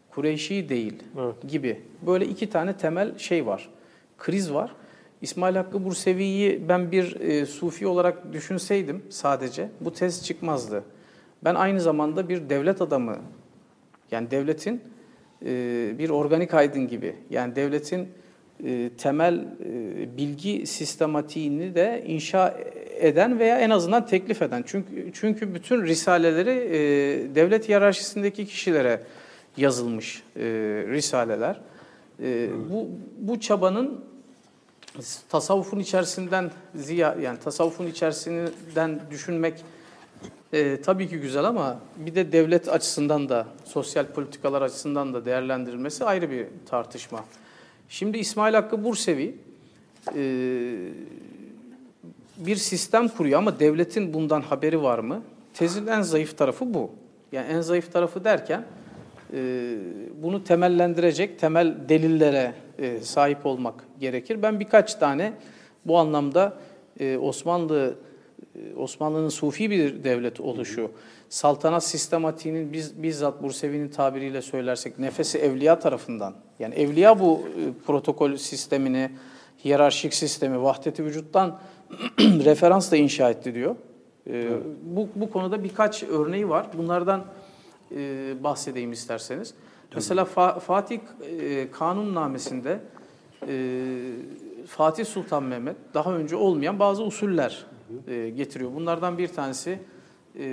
Kureyşi değil Evet. gibi böyle iki tane temel şey var. Kriz var. İsmail Hakkı Bursevi'yi ben bir e, sufi olarak düşünseydim sadece bu tez çıkmazdı. Ben aynı zamanda bir devlet adamı, yani devletin e, bir organik aydın gibi, yani devletin e, temel e, bilgi sistematiğini de inşa eden veya en azından teklif eden. Çünkü çünkü bütün risaleleri e, devlet hiyerarşisindeki kişilere yazılmış e, risaleler. E, bu bu çabanın tasavvufun içerisinden ziya yani tasavvufun içerisinden düşünmek e, tabii ki güzel ama bir de devlet açısından da sosyal politikalar açısından da değerlendirilmesi ayrı bir tartışma. Şimdi İsmail Hakkı Bursevi e, bir sistem kuruyor ama devletin bundan haberi var mı? Tezin en zayıf tarafı bu. Yani en zayıf tarafı derken e, bunu temellendirecek temel delillere e, sahip olmak gerekir. Ben birkaç tane bu anlamda e, Osmanlı Osmanlı'nın sufi bir devlet oluşu, saltanat sistematiğinin biz, bizzat Bursevi'nin tabiriyle söylersek nefesi evliya tarafından, yani evliya bu e, protokol sistemini, hiyerarşik sistemi, vahdeti vücuttan referansla inşa etti diyor. E, bu, bu konuda birkaç örneği var. Bunlardan e, bahsedeyim isterseniz. Mesela Fa- Fatih e, kanunnamesinde e, Fatih Sultan Mehmet daha önce olmayan bazı usuller e, getiriyor. Bunlardan bir tanesi e,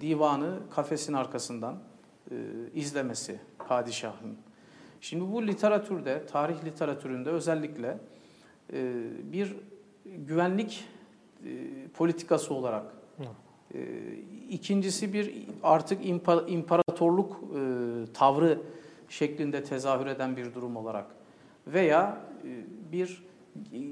divanı kafesin arkasından e, izlemesi padişahın. Şimdi bu literatürde, tarih literatüründe özellikle e, bir güvenlik e, politikası olarak e, ikincisi bir artık impa- imparatorluk e, tavrı şeklinde tezahür eden bir durum olarak veya e, bir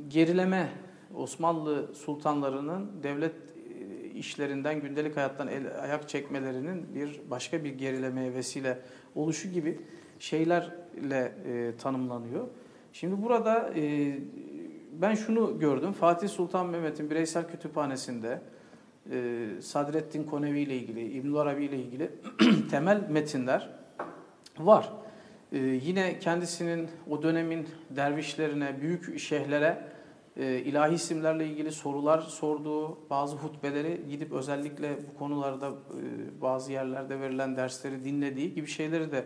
gerileme Osmanlı sultanlarının devlet e, işlerinden, gündelik hayattan el, ayak çekmelerinin bir başka bir gerilemeye vesile oluşu gibi şeylerle e, tanımlanıyor. Şimdi burada e, ben şunu gördüm. Fatih Sultan Mehmet'in bireysel kütüphanesinde e, Sadreddin Konevi ile ilgili, İbn Arabi ile ilgili temel metinler var. E, yine kendisinin o dönemin dervişlerine, büyük şeyhlere e, ilahi isimlerle ilgili sorular sorduğu, bazı hutbeleri gidip özellikle bu konularda e, bazı yerlerde verilen dersleri dinlediği gibi şeyleri de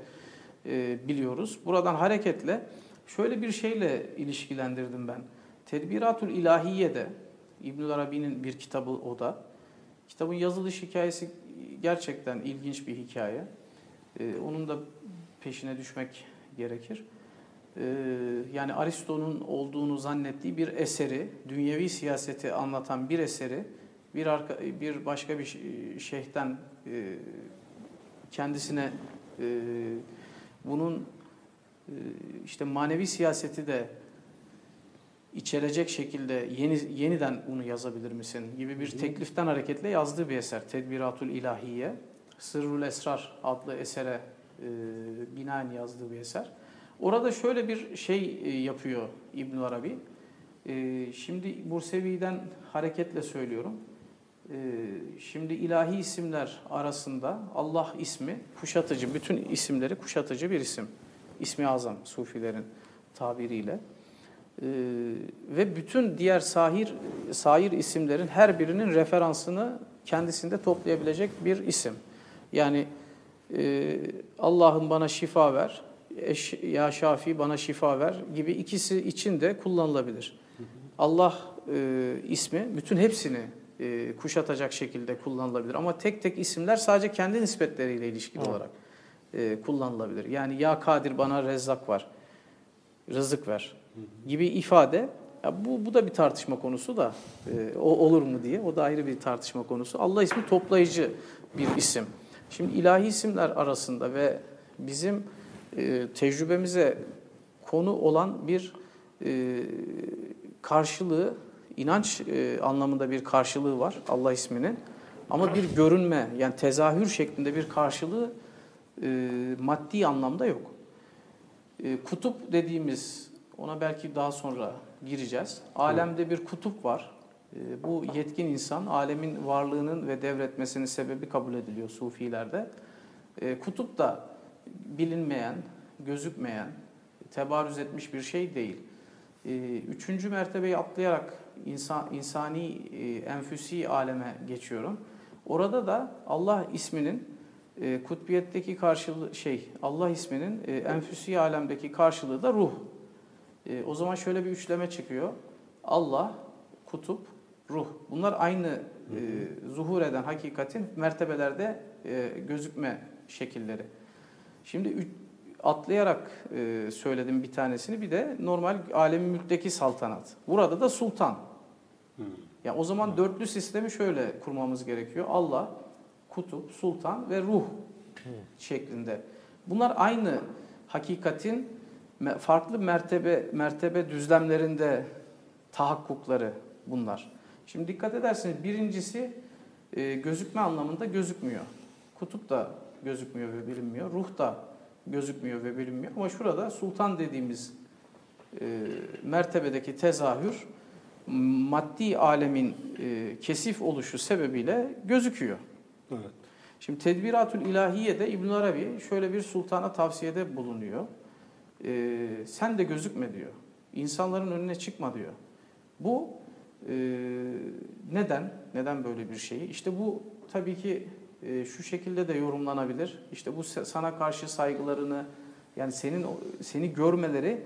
e, biliyoruz. Buradan hareketle şöyle bir şeyle ilişkilendirdim ben. Tedbiratul İlahiye'de İbnül Arabi'nin bir kitabı o da. Kitabın yazılış hikayesi gerçekten ilginç bir hikaye. Ee, onun da peşine düşmek gerekir. Ee, yani Aristo'nun olduğunu zannettiği bir eseri, dünyevi siyaseti anlatan bir eseri bir arka, bir başka bir şeyhten e, kendisine e, bunun e, işte manevi siyaseti de içerecek şekilde yeni, yeniden bunu yazabilir misin gibi bir tekliften hareketle yazdığı bir eser. Tedbiratul İlahiye, Sırrul Esrar adlı esere e, binaen yazdığı bir eser. Orada şöyle bir şey e, yapıyor İbn Arabi. E, şimdi Bursevi'den hareketle söylüyorum. E, şimdi ilahi isimler arasında Allah ismi kuşatıcı, bütün isimleri kuşatıcı bir isim. İsmi azam Sufilerin tabiriyle. Ve bütün diğer sahir sahir isimlerin her birinin referansını kendisinde toplayabilecek bir isim. Yani Allah'ım bana şifa ver, ya Şafi bana şifa ver gibi ikisi için de kullanılabilir. Allah e, ismi bütün hepsini e, kuşatacak şekilde kullanılabilir. Ama tek tek isimler sadece kendi nispetleriyle ilişkili olarak e, kullanılabilir. Yani ya Kadir bana rezzak var, rızık ver gibi ifade ya bu, bu da bir tartışma konusu da e, o olur mu diye o da ayrı bir tartışma konusu. Allah ismi toplayıcı bir isim. Şimdi ilahi isimler arasında ve bizim e, tecrübemize konu olan bir e, karşılığı, inanç e, anlamında bir karşılığı var Allah isminin. Ama bir görünme yani tezahür şeklinde bir karşılığı e, maddi anlamda yok. Kutup dediğimiz ona belki daha sonra gireceğiz. Alemde bir kutup var. Bu yetkin insan alemin varlığının ve devretmesinin sebebi kabul ediliyor sufilerde. Kutup da bilinmeyen, gözükmeyen, tebarüz etmiş bir şey değil. Ee, üçüncü mertebeyi atlayarak insan, insani, e, enfüsi aleme geçiyorum. Orada da Allah isminin e, kutbiyetteki karşılığı şey, Allah isminin e, enfüsi alemdeki karşılığı da ruh. O zaman şöyle bir üçleme çıkıyor. Allah, kutup, ruh. Bunlar aynı zuhur eden hakikatin mertebelerde gözükme şekilleri. Şimdi üç- atlayarak e, söyledim bir tanesini. Bir de normal alemin mülkteki saltanat. Burada da sultan. Ya o zaman dörtlü sistemi şöyle kurmamız gerekiyor. Allah, kutup, sultan ve ruh şeklinde. Bunlar aynı hakikatin farklı mertebe mertebe düzlemlerinde tahakkukları bunlar. Şimdi dikkat ederseniz birincisi e, gözükme anlamında gözükmüyor. Kutup da gözükmüyor ve bilinmiyor. Ruh da gözükmüyor ve bilinmiyor. Ama şurada sultan dediğimiz e, mertebedeki tezahür maddi alemin e, kesif oluşu sebebiyle gözüküyor. Evet. Şimdi Tedbiratül İlahiye'de İbn Arabi şöyle bir sultana tavsiyede bulunuyor. Ee, sen de gözükme diyor. İnsanların önüne çıkma diyor. Bu e, neden? Neden böyle bir şeyi? İşte bu tabii ki e, şu şekilde de yorumlanabilir. İşte bu sana karşı saygılarını yani senin seni görmeleri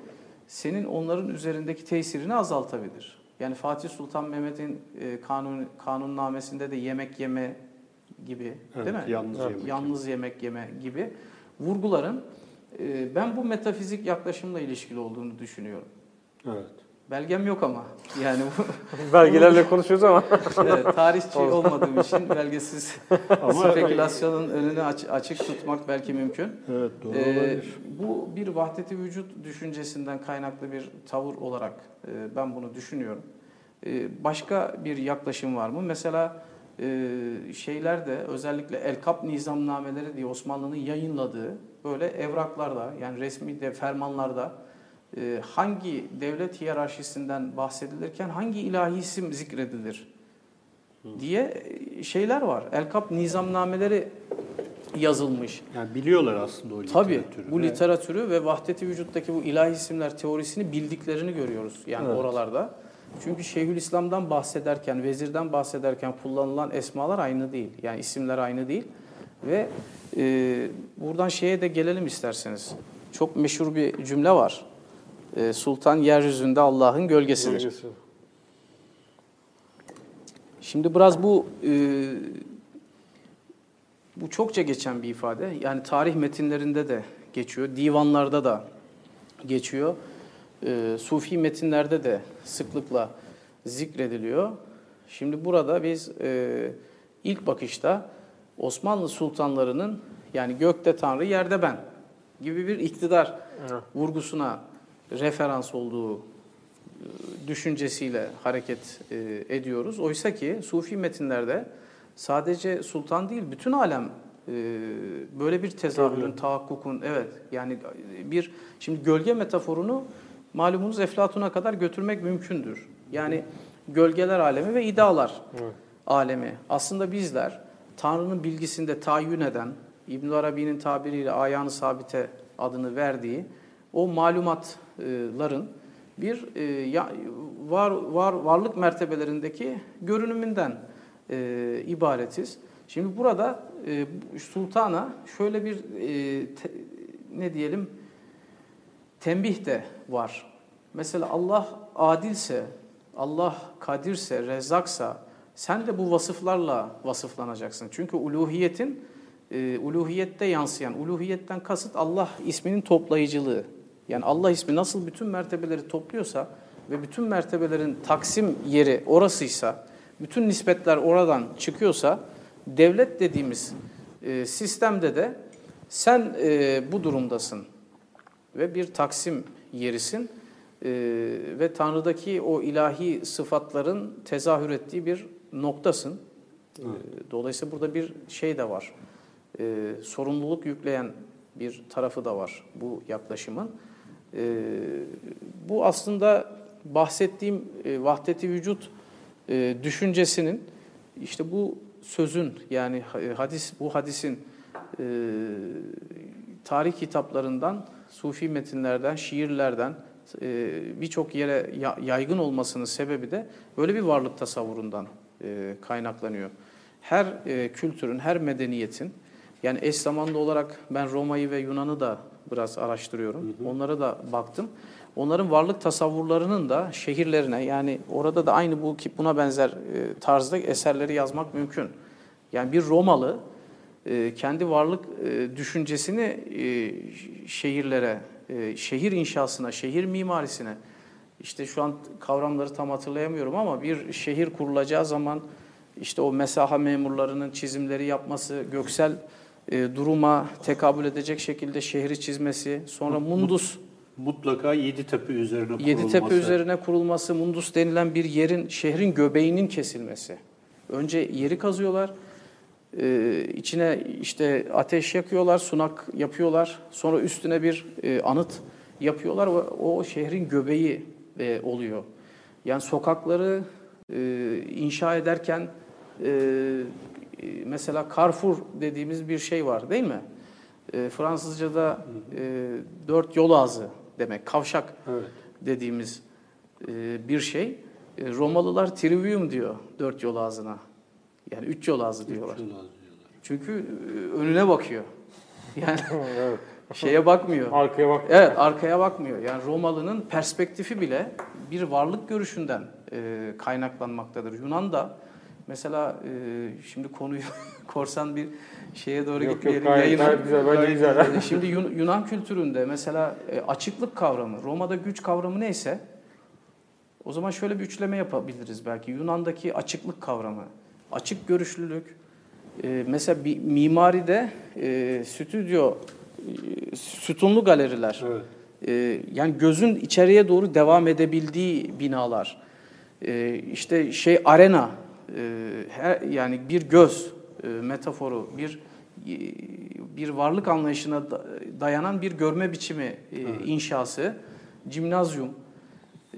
senin onların üzerindeki tesirini azaltabilir. Yani Fatih Sultan Mehmet'in e, kanun kanunnamesinde de yemek yeme gibi Evet, değil mi? yalnız yemek Yalnız yemek yeme gibi vurguların e, ben bu metafizik yaklaşımla ilişkili olduğunu düşünüyorum. Evet. Belgem yok ama yani bu Belgelerle konuşuyoruz ama. evet, tarihçi olmadığım için belgesiz Ama spekülasyonun önünü aç- açık tutmak belki mümkün. evet doğru Ee, olabilir. bu bir vahdeti vücut düşüncesinden kaynaklı bir tavır olarak e, ben bunu düşünüyorum. E, başka bir yaklaşım var mı? Mesela e, şeyler de özellikle El-Kap nizamnameleri diye Osmanlı'nın yayınladığı böyle evraklarda yani resmi de fermanlarda hangi devlet hiyerarşisinden bahsedilirken hangi ilahi isim zikredilir diye e, şeyler var. El-Kap nizamnameleri yazılmış. Yani biliyorlar aslında o Tabii literatürü. bu ve- literatürü ve vahdeti vücuttaki bu ilahi isimler teorisini bildiklerini görüyoruz yani Evet. oralarda. Çünkü Şeyhülislam'dan bahsederken, vezirden bahsederken kullanılan esmalar aynı değil. Yani isimler aynı değil. Ve e, buradan şeye de gelelim isterseniz. Çok meşhur bir cümle var. E, Sultan yeryüzünde Allah'ın gölgesidir. Şimdi biraz bu e, bu çokça geçen bir ifade. Yani tarih metinlerinde de geçiyor, divanlarda da geçiyor. E, Sufi metinlerde de sıklıkla zikrediliyor. Şimdi burada biz e, ilk bakışta Osmanlı sultanlarının yani gökte Tanrı, yerde ben gibi bir iktidar Evet. vurgusuna referans olduğu e, düşüncesiyle hareket e, ediyoruz. Oysa ki Sufi metinlerde sadece sultan değil bütün alem e, böyle bir tezahürün, tahakkukun evet yani bir şimdi gölge metaforunu malumunuz Eflatun'a kadar götürmek mümkündür. Yani gölgeler alemi ve idalar Evet. alemi. Aslında bizler Tanrı'nın bilgisinde tayin eden, İbn Arabi'nin tabiriyle ayağını sabite adını verdiği o malumatların bir e, var, var varlık mertebelerindeki görünümünden e, ibaretiz. Şimdi burada e, sultana şöyle bir ne diyelim tembih de var. Mesela Allah adilse, Allah kadirse, rezzaksa sen de bu vasıflarla vasıflanacaksın. Çünkü uluhiyetin e, uluhiyette yansıyan, uluhiyetten kasıt Allah isminin toplayıcılığı. Yani Allah ismi nasıl bütün mertebeleri topluyorsa ve bütün mertebelerin taksim yeri orasıysa, bütün nispetler oradan çıkıyorsa, devlet dediğimiz e, sistemde de sen e, bu durumdasın ve bir taksim yerisin Ee, ve Tanrı'daki o ilahi sıfatların tezahür ettiği bir noktasın. Ee, Dolayısıyla burada bir şey de var. Ee, sorumluluk yükleyen bir tarafı da var bu yaklaşımın. Ee, bu aslında bahsettiğim e, vahdeti vücut e, düşüncesinin işte bu sözün yani ha- hadis bu hadisin e, tarih kitaplarından, sufi metinlerden, şiirlerden e, birçok yere ya- yaygın olmasının sebebi de böyle bir varlık tasavvurundan e, kaynaklanıyor. Her e, kültürün, her medeniyetin yani eş zamanlı olarak ben Roma'yı ve Yunan'ı da biraz araştırıyorum. Onlara da baktım. Onların varlık tasavvurlarının da şehirlerine yani orada da aynı bu buna benzer e, tarzda eserleri yazmak mümkün. Yani bir Romalı e, kendi varlık e, düşüncesini şehirlere, şehir inşasına, şehir mimarisine, işte şu an kavramları tam hatırlayamıyorum ama bir şehir kurulacağı zaman işte o mesaha memurlarının çizimleri yapması, göksel e, duruma tekabül edecek şekilde şehri çizmesi, sonra Mundus, Mutlaka Yeditepe üzerine kurulması. Yeditepe üzerine kurulması, Mundus denilen bir yerin, şehrin göbeğinin kesilmesi. Önce yeri kazıyorlar, e, içine işte ateş yakıyorlar, sunak yapıyorlar, sonra üstüne bir e, anıt yapıyorlar ve o şehrin göbeği e, oluyor. Yani sokakları e, inşa ederken e, e, mesela Carrefour dediğimiz bir şey var değil mi? E, Fransızca'da e, dört yol ağzı demek, kavşak Evet. dediğimiz e, bir şey. E, Romalılar trivium diyor dört yol ağzına. Yani üç yol ağzı diyorlar. Çünkü e, önüne bakıyor. Yani evet. şeye bakmıyor. Arkaya bak. Evet, arkaya bakmıyor. Yani Romalı'nın perspektifi bile bir varlık görüşünden e, kaynaklanmaktadır. Yunan da mesela e, şimdi konuyu korsan bir şeye doğru Yok, yok, gitmeyelim. gayet- Yayına- gayet güzel, bence güzel. güzel. Şimdi Yun- Yunan kültüründe mesela e, açıklık kavramı, Roma'da güç kavramı neyse o zaman şöyle bir üçleme yapabiliriz belki. Yunan'daki açıklık kavramı, açık görüşlülük, e, mesela bir mimaride e, stüdyo, e, sütunlu galeriler, Evet. e, yani gözün içeriye doğru devam edebildiği binalar, e, işte şey arena, her, yani bir göz e, metaforu, bir e, bir varlık anlayışına da- dayanan bir görme biçimi e, inşası, cimnazyum,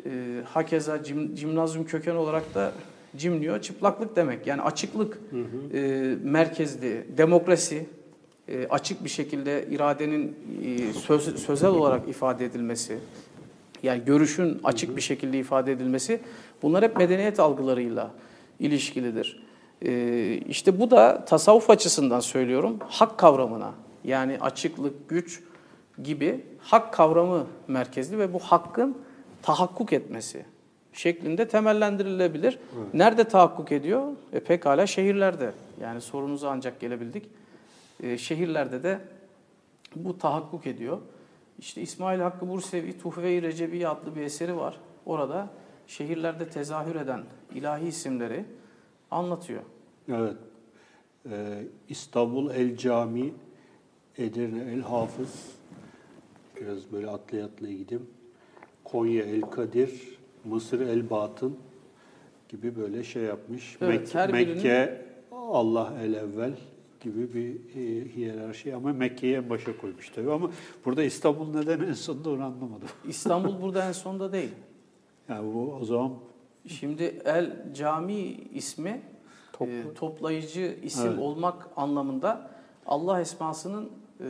e, hakeza cim, cimnazyum köken olarak da cimniyor, çıplaklık demek. Yani açıklık e, merkezli, demokrasi, e, açık bir şekilde iradenin e, söz, sözel olarak ifade edilmesi, yani görüşün açık bir şekilde ifade edilmesi, bunlar hep medeniyet algılarıyla ilişkilidir. E, işte bu da tasavvuf açısından söylüyorum, hak kavramına, yani açıklık, güç gibi hak kavramı merkezli ve bu hakkın tahakkuk etmesi şeklinde temellendirilebilir. Nerede tahakkuk ediyor? E pekala şehirlerde. Yani sorunuza ancak gelebildik. E, şehirlerde de bu tahakkuk ediyor. İşte İsmail Hakkı Bursevi Tuhve-i Recebiye adlı bir eseri var. Orada şehirlerde tezahür eden ilahi isimleri anlatıyor. Evet. Ee, İstanbul El Cami, Edirne El Hafız, biraz böyle atlaya atlaya gideyim. Konya El Kadir, Mısır El Batın gibi böyle şey yapmış. Evet, Mek- birinin- Mekke Allah El Evvel gibi bir e, hiyerarşi ama Mekke'yi en başa koymuş tabii ama burada İstanbul neden en sonunda onu anlamadım. İstanbul burada en sonda değil. Yani bu o zaman Şimdi El Cami ismi e, toplayıcı isim Evet. olmak anlamında Allah esmasının e,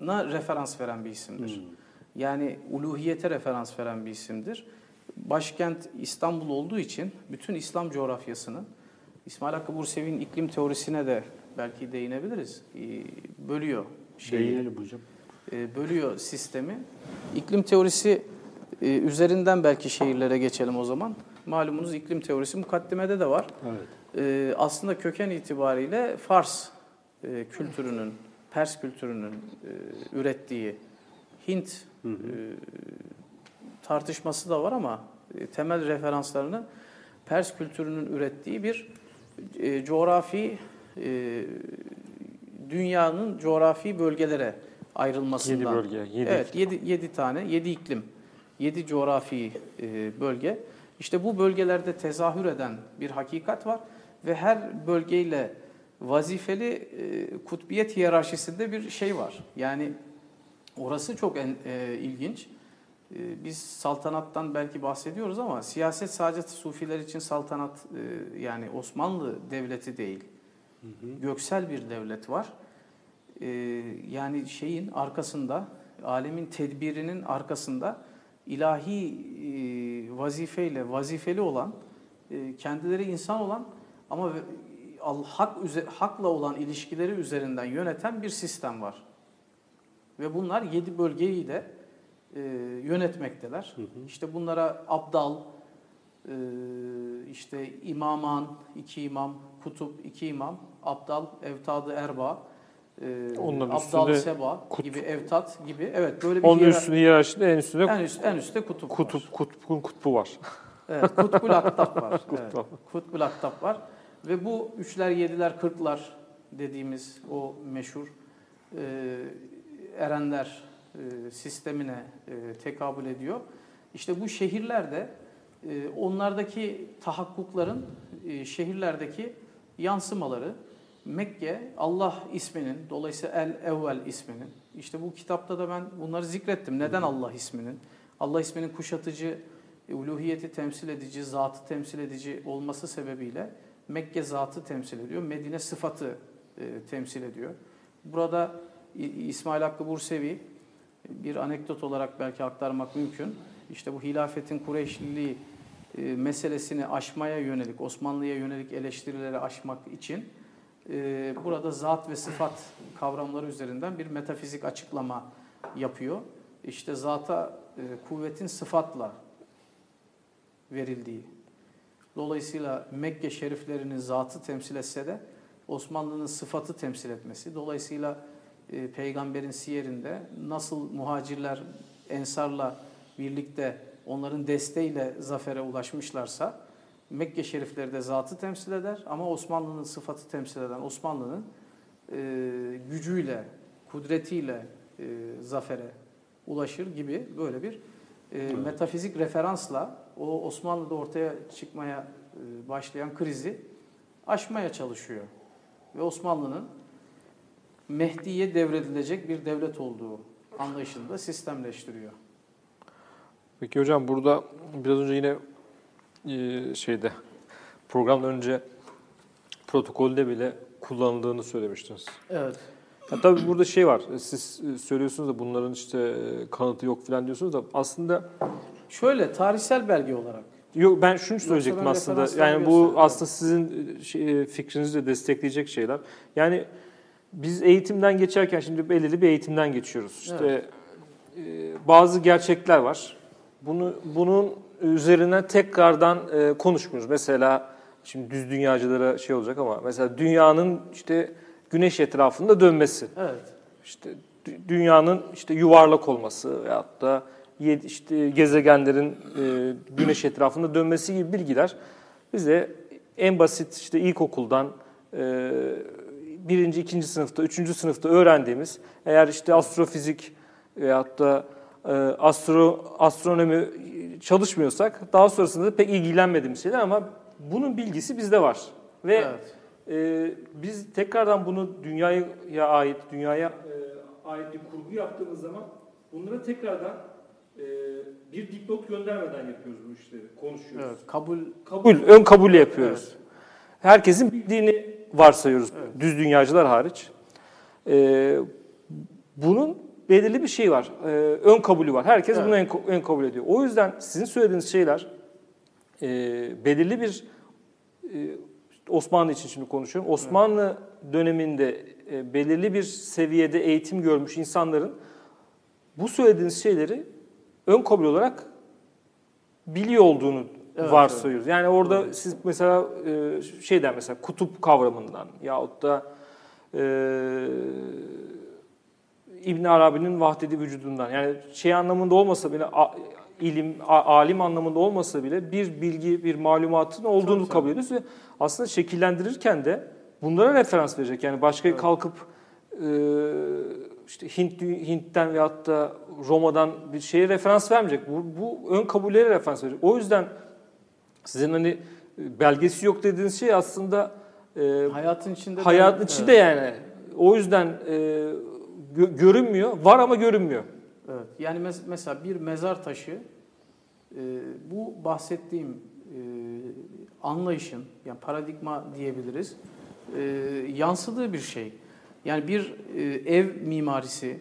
na referans veren bir isimdir. Yani uluhiyete referans veren bir isimdir. Başkent İstanbul olduğu için bütün İslam coğrafyasını İsmail Hakkı Bursevi'nin iklim teorisine de belki değinebiliriz. E, bölüyor şeyi değinelim hocam. e, bölüyor sistemi. İklim teorisi e, üzerinden belki şehirlere geçelim o zaman. Malumunuz iklim teorisi mukaddimede de var. Evet. E, aslında köken itibariyle Fars e, kültürünün, Pers kültürünün e, ürettiği Hint e, tartışması da var ama e, temel referanslarını Pers kültürünün ürettiği bir e, coğrafi e, dünyanın coğrafi bölgelere ayrılmasından. Yedi bölge, yedi Evet, 7 7 tane, 7 iklim, 7 coğrafi e, bölge. İşte bu bölgelerde tezahür eden bir hakikat var ve her bölgeyle vazifeli e, kutbiyet hiyerarşisinde bir şey var. Yani orası çok en, e, ilginç. E, biz saltanattan belki bahsediyoruz ama siyaset sadece sufiler için saltanat e, yani Osmanlı devleti değil. Göksel bir devlet var. E, yani şeyin arkasında, alemin tedbirinin arkasında ilahi e, vazifeyle vazifeli olan, e, kendileri insan olan ama hak hakla olan ilişkileri üzerinden yöneten bir sistem var. Ve bunlar yedi bölgeyi de e, yönetmekteler. İşte bunlara abdal, e, işte imaman, iki imam, kutup, iki imam, abdal, evtadı erba, e, Onların abdal üstünde seba kut- gibi, evtat gibi. Evet böyle bir Onun hiyera- üstünde hiyerarşide en üstünde en, üst, en üstte kutup, var. kutup, kutbun kutbu var. Evet, kutbul aktap var. Evet, kutbul aktap var. Ve bu üçler, yediler, kırklar dediğimiz o meşhur e, erenler e, sistemine e, tekabül ediyor. İşte bu şehirlerde e, onlardaki tahakkukların e, şehirlerdeki yansımaları Mekke Allah isminin dolayısıyla El Evvel isminin işte bu kitapta da ben bunları zikrettim. Neden Allah isminin? Allah isminin kuşatıcı, uluhiyeti temsil edici, zatı temsil edici olması sebebiyle Mekke zatı temsil ediyor. Medine sıfatı e, temsil ediyor. Burada İsmail Hakkı Bursevi bir anekdot olarak belki aktarmak mümkün. İşte bu hilafetin Kureyşliliği e, meselesini aşmaya yönelik, Osmanlı'ya yönelik eleştirileri aşmak için e, burada zat ve sıfat kavramları üzerinden bir metafizik açıklama yapıyor. İşte zata e, kuvvetin sıfatla verildiği. Dolayısıyla Mekke şeriflerinin zatı temsil etse de Osmanlı'nın sıfatı temsil etmesi. Dolayısıyla e, peygamberin siyerinde nasıl muhacirler ensarla birlikte onların desteğiyle zafere ulaşmışlarsa Mekke şerifleri de zatı temsil eder ama Osmanlı'nın sıfatı temsil eden Osmanlı'nın e, gücüyle, kudretiyle e, zafere ulaşır gibi böyle bir e, metafizik referansla o Osmanlı'da ortaya çıkmaya e, başlayan krizi aşmaya çalışıyor. Ve Osmanlı'nın Mehdi'ye devredilecek bir devlet olduğu anlayışını da sistemleştiriyor. Peki hocam burada biraz önce yine e, şeyde programdan önce protokolde bile kullanıldığını söylemiştiniz. Evet. Ya tabii burada şey var. Siz e, söylüyorsunuz da bunların işte e, kanıtı yok falan diyorsunuz da aslında Şöyle tarihsel belge olarak. yok ben şunu söyleyecektim ben aslında. Yani bu aslında sizin e, şey, e, fikrinizi de destekleyecek şeyler. Yani biz eğitimden geçerken şimdi belirli bir eğitimden geçiyoruz. İşte e, bazı gerçekler var. Bunu bunun üzerine tekrardan e, konuşmuyoruz. Mesela şimdi düz dünyacılara şey olacak ama mesela dünyanın işte güneş etrafında dönmesi. Evet. İşte dü- dünyanın işte yuvarlak olması veyahut da işte gezegenlerin e, güneş etrafında dönmesi gibi bilgiler bize en basit işte ilkokuldan e, birinci, ikinci sınıfta, üçüncü sınıfta öğrendiğimiz eğer işte astrofizik veyahut da astro astronomi çalışmıyorsak daha sonrasında da pek ilgilenmediğimiz şeyler ama bunun bilgisi bizde var ve Evet. ee, biz tekrardan bunu dünyaya ait, dünyaya e, ait bir kurgu yaptığımız zaman bunlara tekrardan e, bir dipnot göndermeden yapıyoruz bu işleri, konuşuyoruz. Evet. Kabul Kabul, ön kabul yapıyoruz. Herkesin bildiğini varsayıyoruz, düz dünyacılar hariç. Ee, bunun belirli bir şey var, ee, ön kabulü var. Herkes Evet. bunu ön, ön kabul ediyor. O yüzden sizin söylediğiniz şeyler e, belirli bir e, Osmanlı için şimdi konuşuyorum. Osmanlı döneminde e, belirli bir seviyede eğitim görmüş insanların bu söylediğiniz şeyleri ön kabul olarak biliyor olduğunu Evet, varsayıyoruz. Yani orada siz mesela e, şeyden mesela kutup kavramından yahut da e, İbn Arabi'nin vahdedi vücudundan yani şey anlamında olmasa bile ilim, alim anlamında olmasa bile bir bilgi, bir malumatın olduğunu Tabii, kabul ediyoruz ve aslında şekillendirirken de bunlara referans verecek. Yani başka Evet. kalkıp e, işte Hint Hint'ten veyahut da Roma'dan bir şeye referans vermeyecek. Bu, bu ön kabullere referans verecek. O yüzden sizin hani e, belgesi yok dediğiniz şey aslında e, hayatın içinde de- hayatın içinde yani. O yüzden e, gö- görünmüyor. Var ama görünmüyor. Evet. Yani mes- mesela bir mezar taşı e, bu bahsettiğim e, anlayışın yani paradigma diyebiliriz e, yansıdığı bir şey. Yani bir e, ev mimarisi,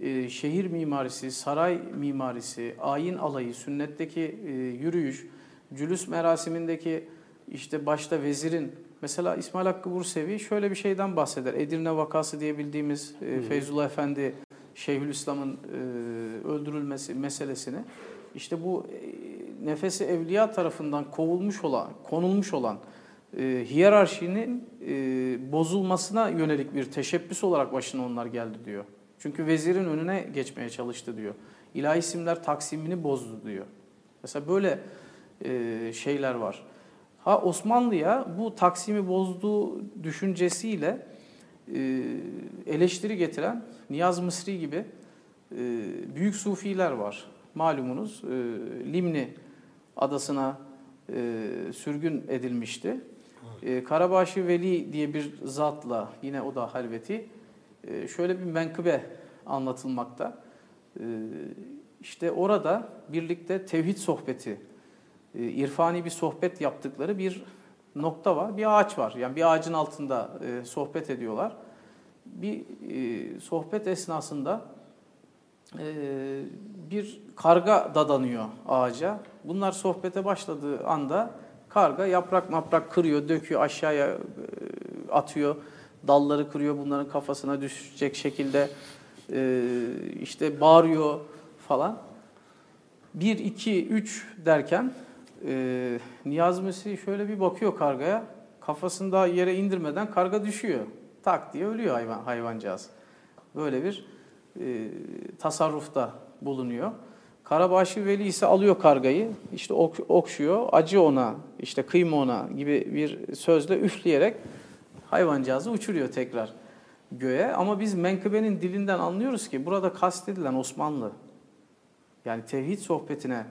e, şehir mimarisi, saray mimarisi, ayin alayı, sünnetteki e, yürüyüş, cülüs merasimindeki işte başta vezirin mesela İsmail Hakkı Bursevi şöyle bir şeyden bahseder. Edirne vakası diye bildiğimiz e, Feyzullah Efendi Şeyhülislam'ın e, öldürülmesi meselesini işte bu e, nefesi evliya tarafından kovulmuş olan, konulmuş olan e, hiyerarşinin e, bozulmasına yönelik bir teşebbüs olarak başına onlar geldi diyor. Çünkü vezirin önüne geçmeye çalıştı diyor. İlahi isimler taksimini bozdu diyor. Mesela böyle e, şeyler var. Ha Osmanlı'ya bu Taksim'i bozduğu düşüncesiyle e, eleştiri getiren Niyaz Mısri gibi e, büyük sufiler var. Malumunuz e, Limni adasına e, sürgün edilmişti. E, Karabaşı Veli diye bir zatla yine o da halveti e, şöyle bir menkıbe anlatılmakta. E, işte orada birlikte tevhid sohbeti, e, irfani bir sohbet yaptıkları bir nokta var. Bir ağaç var. Yani bir ağacın altında e, sohbet ediyorlar. Bir e, sohbet esnasında e, bir karga dadanıyor ağaca. Bunlar sohbete başladığı anda karga yaprak maprak kırıyor, döküyor, aşağıya atıyor. Dalları kırıyor, bunların kafasına düşecek şekilde işte bağırıyor falan. 1, 2, 3 derken e, Niyaz Mesih şöyle bir bakıyor kargaya. Kafasını daha yere indirmeden karga düşüyor. Tak diye ölüyor hayvan, hayvancağız. Böyle bir e, tasarrufta bulunuyor. Karabaşı Veli ise alıyor kargayı, işte ok- okşuyor, acı ona, işte kıyma ona gibi bir sözle üfleyerek hayvancağızı uçuruyor tekrar göğe. Ama biz menkıbenin dilinden anlıyoruz ki burada kastedilen Osmanlı. Yani tevhid sohbetine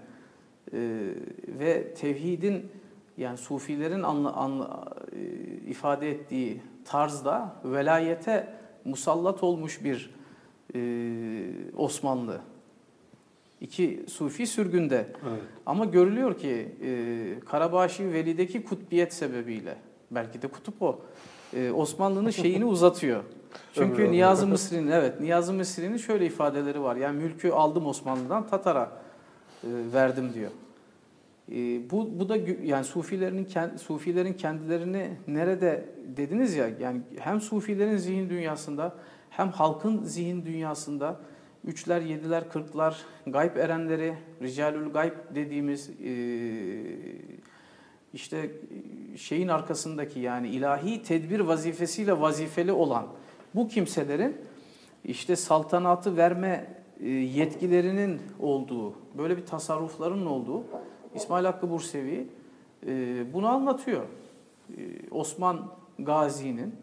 ve tevhidin yani sufilerin anla, anla, e, ifade ettiği tarzda velayete musallat olmuş bir e, Osmanlı. İki sufi sürgünde. Evet. Ama görülüyor ki e, Karabaşi Veli'deki kutbiyet sebebiyle, belki de kutup o, e, Osmanlı'nın şeyini uzatıyor. Çünkü Niyazi Mısri'nin, evet Niyazi Mısri'nin şöyle ifadeleri var. Yani mülkü aldım Osmanlı'dan Tatar'a verdim diyor. E, bu, bu da yani sufilerin sufilerin kendilerini nerede dediniz ya yani hem sufilerin zihin dünyasında hem halkın zihin dünyasında üçler, yediler, kırklar, gayb erenleri, ricalül gayb dediğimiz e, işte şeyin arkasındaki yani ilahi tedbir vazifesiyle vazifeli olan bu kimselerin işte saltanatı verme e, yetkilerinin olduğu, böyle bir tasarrufların olduğu İsmail Hakkı Bursevi e, bunu anlatıyor. E, Osman Gazi'nin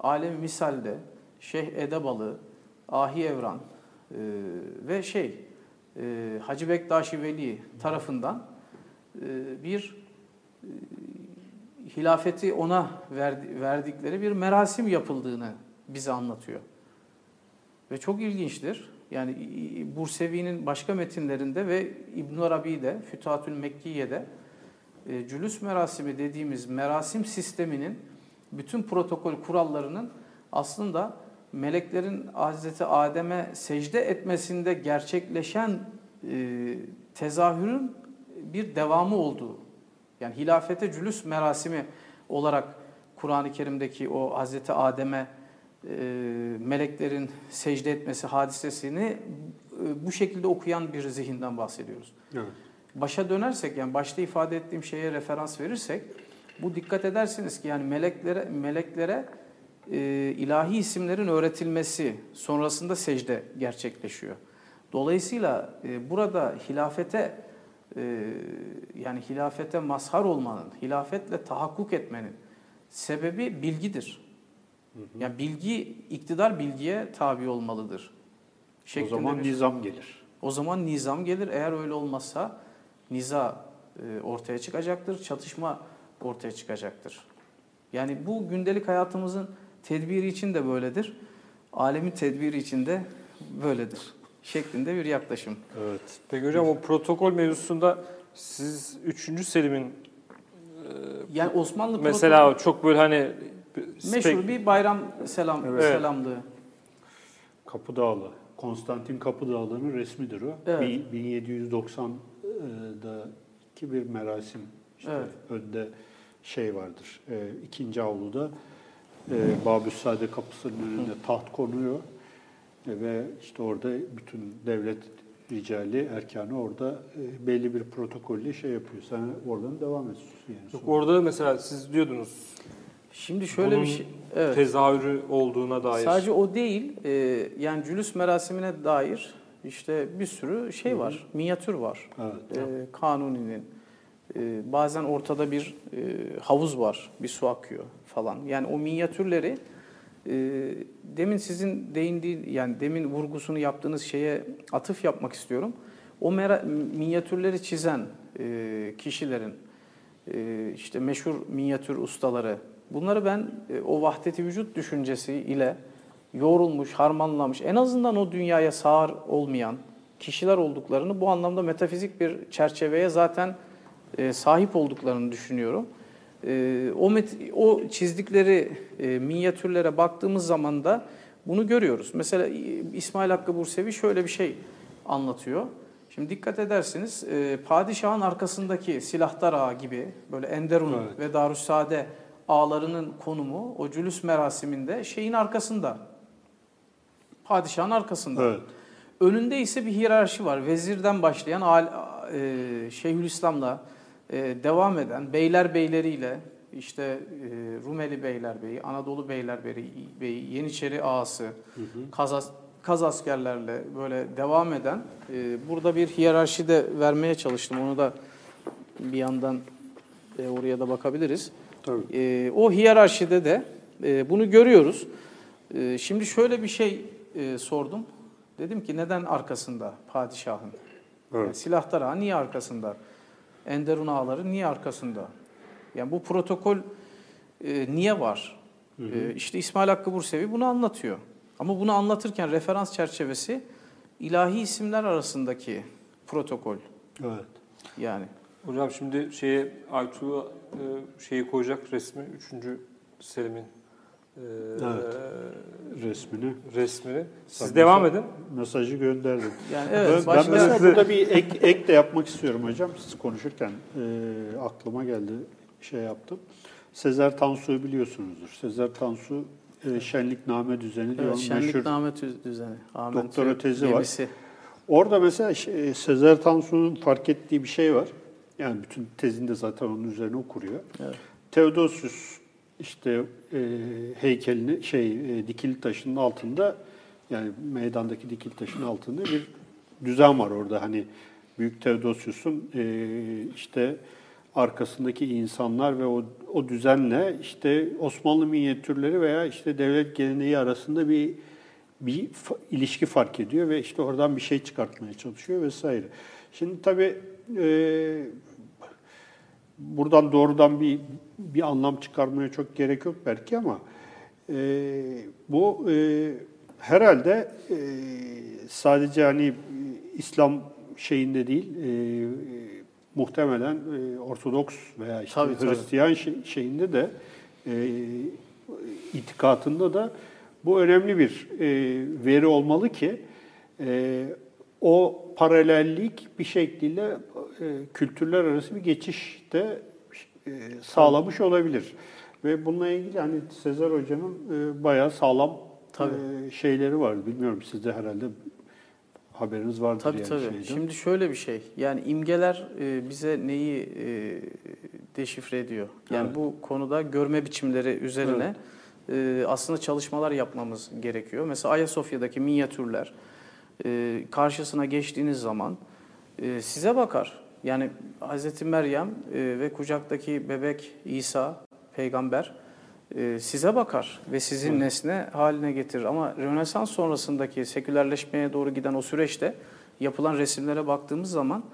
Alem Misal'de Şeyh Edebalı, Ahi Evran e, ve şey e, Hacı Bektaşi Veli tarafından e, bir e, hilafeti ona verdi- verdikleri bir merasim yapıldığını bize anlatıyor. Ve çok ilginçtir. Yani Bursevi'nin başka metinlerinde ve İbn Arabi'de, Fütuhatül Mekkiye'de e, cülüs merasimi dediğimiz merasim sisteminin bütün protokol kurallarının aslında meleklerin Hazreti Adem'e secde etmesinde gerçekleşen e, tezahürün bir devamı olduğu. Yani hilafete cülüs merasimi olarak Kur'an-ı Kerim'deki o Hazreti Adem'e meleklerin secde etmesi hadisesini e, bu şekilde okuyan bir zihinden bahsediyoruz. Evet. Başa dönersek yani başta ifade ettiğim şeye referans verirsek bu dikkat edersiniz ki yani meleklere meleklere e, ilahi isimlerin öğretilmesi sonrasında secde gerçekleşiyor. Dolayısıyla e, burada hilafete e, yani hilafete mazhar olmanın, hilafetle tahakkuk etmenin sebebi bilgidir. Yani bilgi, iktidar bilgiye tabi olmalıdır. O Şeklinde zaman bir- nizam gelir. o zaman nizam gelir. Eğer öyle olmazsa niza e, ortaya çıkacaktır, çatışma ortaya çıkacaktır. Yani bu gündelik hayatımızın tedbiri için de böyledir. Alemin tedbiri için de böyledir. Şeklinde bir yaklaşım. Evet. Peki hocam o protokol mevzusunda siz 3. Selim'in Yani Osmanlı mesela çok böyle hani protokol- meşhur bir bayram selam Evet. selamlığı. Kapıdağlı. Konstantin Kapıdağlı'nın resmidir o. Evet. Bin- 1790'daki bir merasim. İşte Evet. önde şey vardır. E, ikinci avluda e, Babüssade kapısının önünde taht konuyor. E, ve işte orada bütün devlet ricali, erkanı orada e, belli bir protokolle şey yapıyor. Sen oradan devam ediyorsun yani. Yok, sonra. orada mesela siz diyordunuz Şimdi şöyle bunun bir şey. Evet. tezahürü olduğuna dair. Sadece o değil, e, yani cülüs merasimine dair işte bir sürü şey var, minyatür var. Evet. E, Kanuni'nin. E, bazen ortada bir e, havuz var, bir su akıyor falan. Yani o minyatürleri e, demin sizin değindiği, yani demin vurgusunu yaptığınız şeye atıf yapmak istiyorum. O mera, minyatürleri çizen e, kişilerin, e, işte meşhur minyatür ustaları, bunları ben e, o vahdeti vücut düşüncesi ile yoğrulmuş, harmanlamış, en azından o dünyaya sağır olmayan kişiler olduklarını bu anlamda metafizik bir çerçeveye zaten e, sahip olduklarını düşünüyorum. E, o, o çizdikleri minyatürlere baktığımız zaman da bunu görüyoruz. Mesela İsmail Hakkı Bursevi şöyle bir şey anlatıyor. Şimdi dikkat edersiniz padişahın arkasındaki silahtar ağa gibi böyle Enderun Evet. ve Darüssade ağlarının konumu o cülüs merasiminde şeyin arkasında. Padişahın arkasında. Evet. Önünde ise bir hiyerarşi var. Vezirden başlayan e, Şeyhülislam'la e, devam eden beyler beyleriyle işte e, Rumeli Beylerbeyi, Anadolu Beylerbeyi, Yeniçeri Ağası, Kaz, Kaz askerlerle böyle devam eden e, burada bir hiyerarşi de vermeye çalıştım. Onu da bir yandan e, oraya da bakabiliriz. Tabii. E, o hiyerarşide de e, bunu görüyoruz. E, şimdi şöyle bir şey e, sordum. Dedim ki neden arkasında padişahın? Evet. Yani silahtar ağa niye arkasında? Enderun ağaları niye arkasında? Yani bu protokol e, niye var? E, işte İsmail Hakkı Bursevi bunu anlatıyor. Ama bunu anlatırken referans çerçevesi ilahi isimler arasındaki protokol. Evet. Yani Hocam şimdi şeye Aytuğ'a e, şeyi koyacak resmi 3. Selim'in e, Resmini. resmini. Siz Tabii. devam edin. Mesajı gönderdim. yani Ben- evet ben başka mesela burada bir ek, ek de yapmak istiyorum hocam. Siz konuşurken e, aklıma geldi, şey yaptım. Sezer Tansu'yu biliyorsunuzdur. Sezer Tansu e, Şenlikname düzeni diyor. evet, meşhur. şenlikname düzeni. Amentü Doktora tezi var. Orada mesela şey, Sezer Tansu'nun fark ettiği bir şey var. Yani bütün tezinde zaten onun üzerine kuruyor. Evet. Theodosius işte e, heykelini şey e, dikili taşının altında yani meydandaki dikili taşın altında bir düzen var orada hani Büyük Theodosius'un e, işte arkasındaki insanlar ve o, o düzenle işte Osmanlı minyatürleri veya işte devlet geleneği arasında bir bir fa- ilişki fark ediyor ve işte oradan bir şey çıkartmaya çalışıyor vesaire. Şimdi tabii e, buradan doğrudan bir bir anlam çıkarmaya çok gerek yok belki ama e, bu e, herhalde e, sadece hani e, İslam şeyinde değil e, muhtemelen e, Ortodoks veya işte Tabii, tabii. Hristiyan şey- şeyinde de e, itikatında da bu önemli bir e, veri olmalı ki e, o paralellik bir şekilde e, kültürler arası bir geçişte e, sağlamış olabilir. Ve bununla ilgili hani Sezer Hoca'nın e, bayağı sağlam Tabii. e, şeyleri var. Bilmiyorum sizde herhalde haberiniz vardır Tabii yani tabii. şeyden. Şimdi şöyle bir şey. Yani imgeler e, bize neyi e, deşifre ediyor? Yani Evet. bu konuda görme biçimleri üzerine e, aslında çalışmalar yapmamız gerekiyor. Mesela Ayasofya'daki minyatürler e, karşısına geçtiğiniz zaman e, size bakar. Yani Hazreti Meryem e, ve kucaktaki bebek İsa peygamber e, size bakar ve sizin nesne haline getirir. Ama Rönesans sonrasındaki sekülerleşmeye doğru giden o süreçte yapılan resimlere baktığımız zaman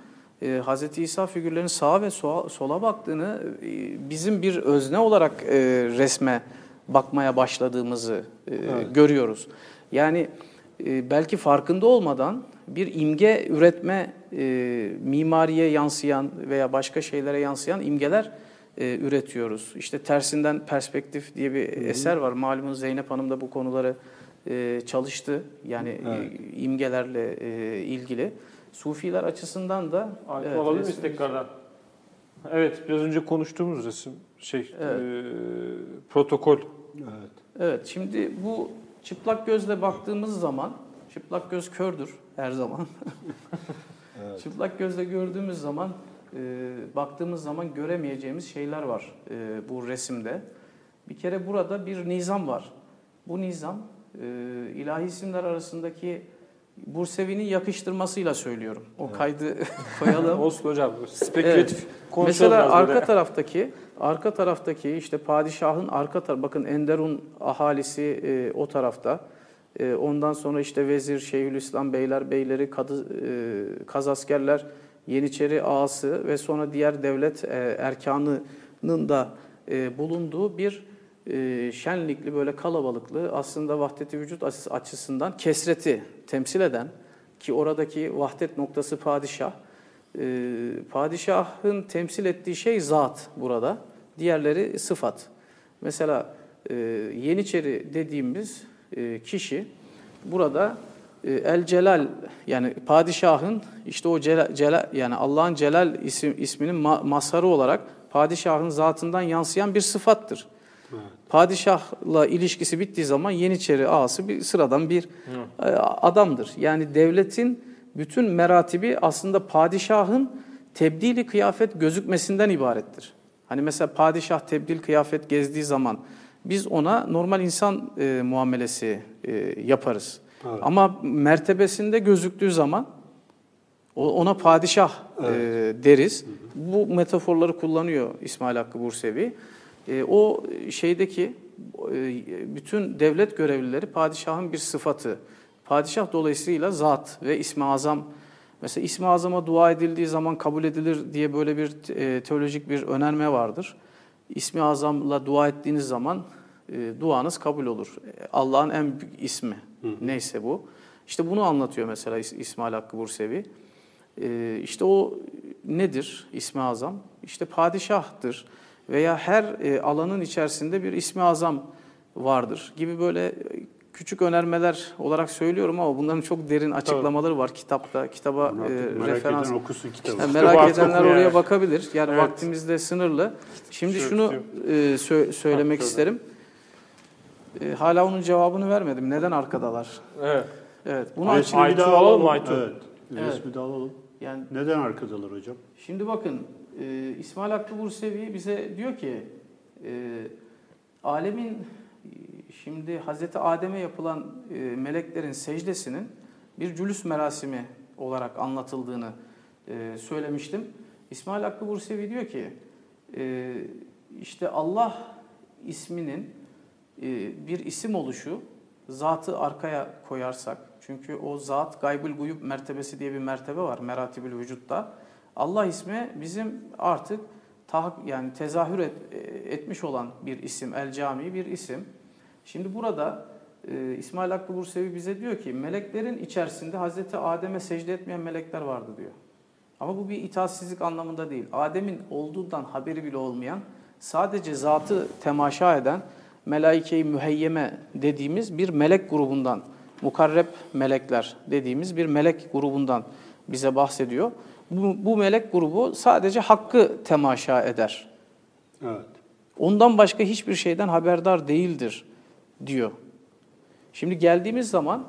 e, Hz. İsa figürlerinin sağa ve sola, sola baktığını e, bizim bir özne olarak e, resme bakmaya başladığımızı e, görüyoruz. Yani belki farkında olmadan bir imge üretme, e, mimariye yansıyan veya başka şeylere yansıyan imgeler e, üretiyoruz. İşte tersinden perspektif diye bir eser var. Malumunuz Zeynep Hanım da bu konuları e, çalıştı. Yani Evet. e, imgelerle e, ilgili. Sufiler açısından da Aytuğ evet, alabilir miyiz resim- tekrardan? Evet, biraz önce konuştuğumuz resim şey Evet. e, protokol. Evet. Evet, şimdi bu çıplak gözle baktığımız zaman Çıplak göz kördür her zaman. Çıplak gözle gördüğümüz zaman, e, baktığımız zaman göremeyeceğimiz şeyler var e, bu resimde. Bir kere burada bir nizam var. Bu nizam e, ilahi isimler arasındaki Bursevi'nin yakıştırmasıyla söylüyorum. O kaydı koyalım. Olsun hocam. Spekülatif konuşalım Mesela arka taraftaki arka taraftaki işte padişahın arka tarafı bakın Enderun ahalisi e, o tarafta. E, ondan sonra işte vezir, Şeyhülislam beyler, beyleri, kadı, e, kazaskerler, Yeniçeri ağası ve sonra diğer devlet e, erkanının da e, bulunduğu bir e, şenlikli böyle kalabalıklı aslında vahdeti vücut açıs- açısından kesreti temsil eden ki oradaki vahdet noktası padişah. Ee, padişahın temsil ettiği şey zat burada. Diğerleri sıfat. Mesela e, Yeniçeri dediğimiz e, kişi burada e, El Celal yani padişahın işte o celal, celal yani Allah'ın Celal isim, isminin ma, mazharı olarak padişahın zatından yansıyan bir sıfattır. Padişahla ilişkisi bittiği zaman Yeniçeri ağası bir sıradan bir e, adamdır. Yani devletin bütün meratibi aslında padişahın tebdili kıyafet gözükmesinden ibarettir. Hani mesela padişah tebdil kıyafet gezdiği zaman biz ona normal insan e, muamelesi e, yaparız. Evet. Ama mertebesinde gözüktüğü zaman ona padişah e, deriz. Bu metaforları kullanıyor İsmail Hakkı Bursevi. E, o şeydeki e, bütün devlet görevlileri padişahın bir sıfatı. Padişah dolayısıyla zat ve ismi azam. Mesela ismi azama dua edildiği zaman kabul edilir diye böyle bir e, teolojik bir önerme vardır. İsmi azamla dua ettiğiniz zaman e, duanız kabul olur. E, Allah'ın en büyük ismi neyse bu. İşte bunu anlatıyor mesela İs- İsmail Hakkı Bursevi. Ee, işte o nedir ismi azam? İşte padişahtır veya her e, alanın içerisinde bir ismi azam vardır gibi böyle e, küçük önermeler olarak söylüyorum ama bunların çok derin açıklamaları var kitapta. Kitaba e, merak referans. eden okusun kitabı. Yani Kitabı merak artık edenler okuyor oraya yani. bakabilir. Yani Evet. vaktimiz de sınırlı. Şimdi Şu- şunu e, sö- söylemek Şöyle. isterim. E, hala onun cevabını vermedim. Neden arkadalar? Evet. Evet. Bunu Resmi açayım. bir Aytu daha alalım alalım. mı Aytu? Evet. Evet. Resmi de alalım. Yani Neden arkadalar hocam? Şimdi bakın e, İsmail Hakkı Bursevi bize diyor ki e, alemin şimdi Hazreti Adem'e yapılan e, meleklerin secdesinin bir cülüs merasimi olarak anlatıldığını e, söylemiştim. İsmail Hakkı Bursevi diyor ki e, işte Allah isminin e, bir isim oluşu zatı arkaya koyarsak çünkü o zat gaybül guyub mertebesi diye bir mertebe var meratibül vücutta. Allah ismi bizim artık yani tezahür et- etmiş olan bir isim, el cami bir isim. Şimdi burada e, İsmail Hakkı Bursevi bize diyor ki meleklerin içerisinde Hazreti Adem'e secde etmeyen melekler vardı diyor. Ama bu bir itaatsizlik anlamında değil. Adem'in olduğundan haberi bile olmayan, sadece zatı temaşa eden melaike-i müheyyeme dediğimiz bir melek grubundan, mukarreb melekler dediğimiz bir melek grubundan bize bahsediyor. Bu, bu melek grubu sadece hakkı temaşa eder. Evet. Ondan başka hiçbir şeyden haberdar değildir diyor. Şimdi geldiğimiz zaman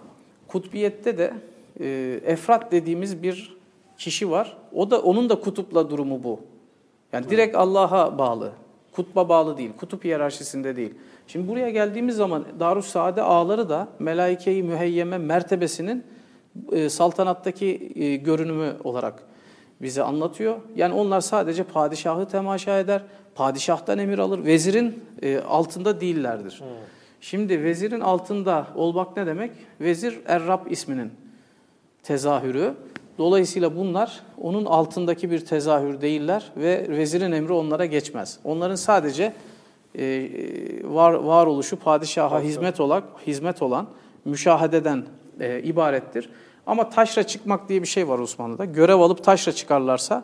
kutbiyette de e, efrat dediğimiz bir kişi var. O da onun da kutupla durumu bu. Yani direkt Allah'a bağlı. Kutba bağlı değil. Kutup hiyerarşisinde değil. Şimdi buraya geldiğimiz zaman Darus Saade ağları da melaike-i müheyyeme mertebesinin e, saltanattaki e, görünümü olarak bize anlatıyor. Yani onlar sadece padişahı temaşa eder, padişahtan emir alır, vezirin e, altında değillerdir. Şimdi vezirin altında olmak ne demek? Vezir Errab isminin tezahürü. Dolayısıyla bunlar onun altındaki bir tezahür değiller ve vezirin emri onlara geçmez. Onların sadece e, var varoluşu padişaha hizmet olan hizmet olan müşahededen e, ibarettir. Ama taşra çıkmak diye bir şey var Osmanlı'da. Görev alıp taşra çıkarlarsa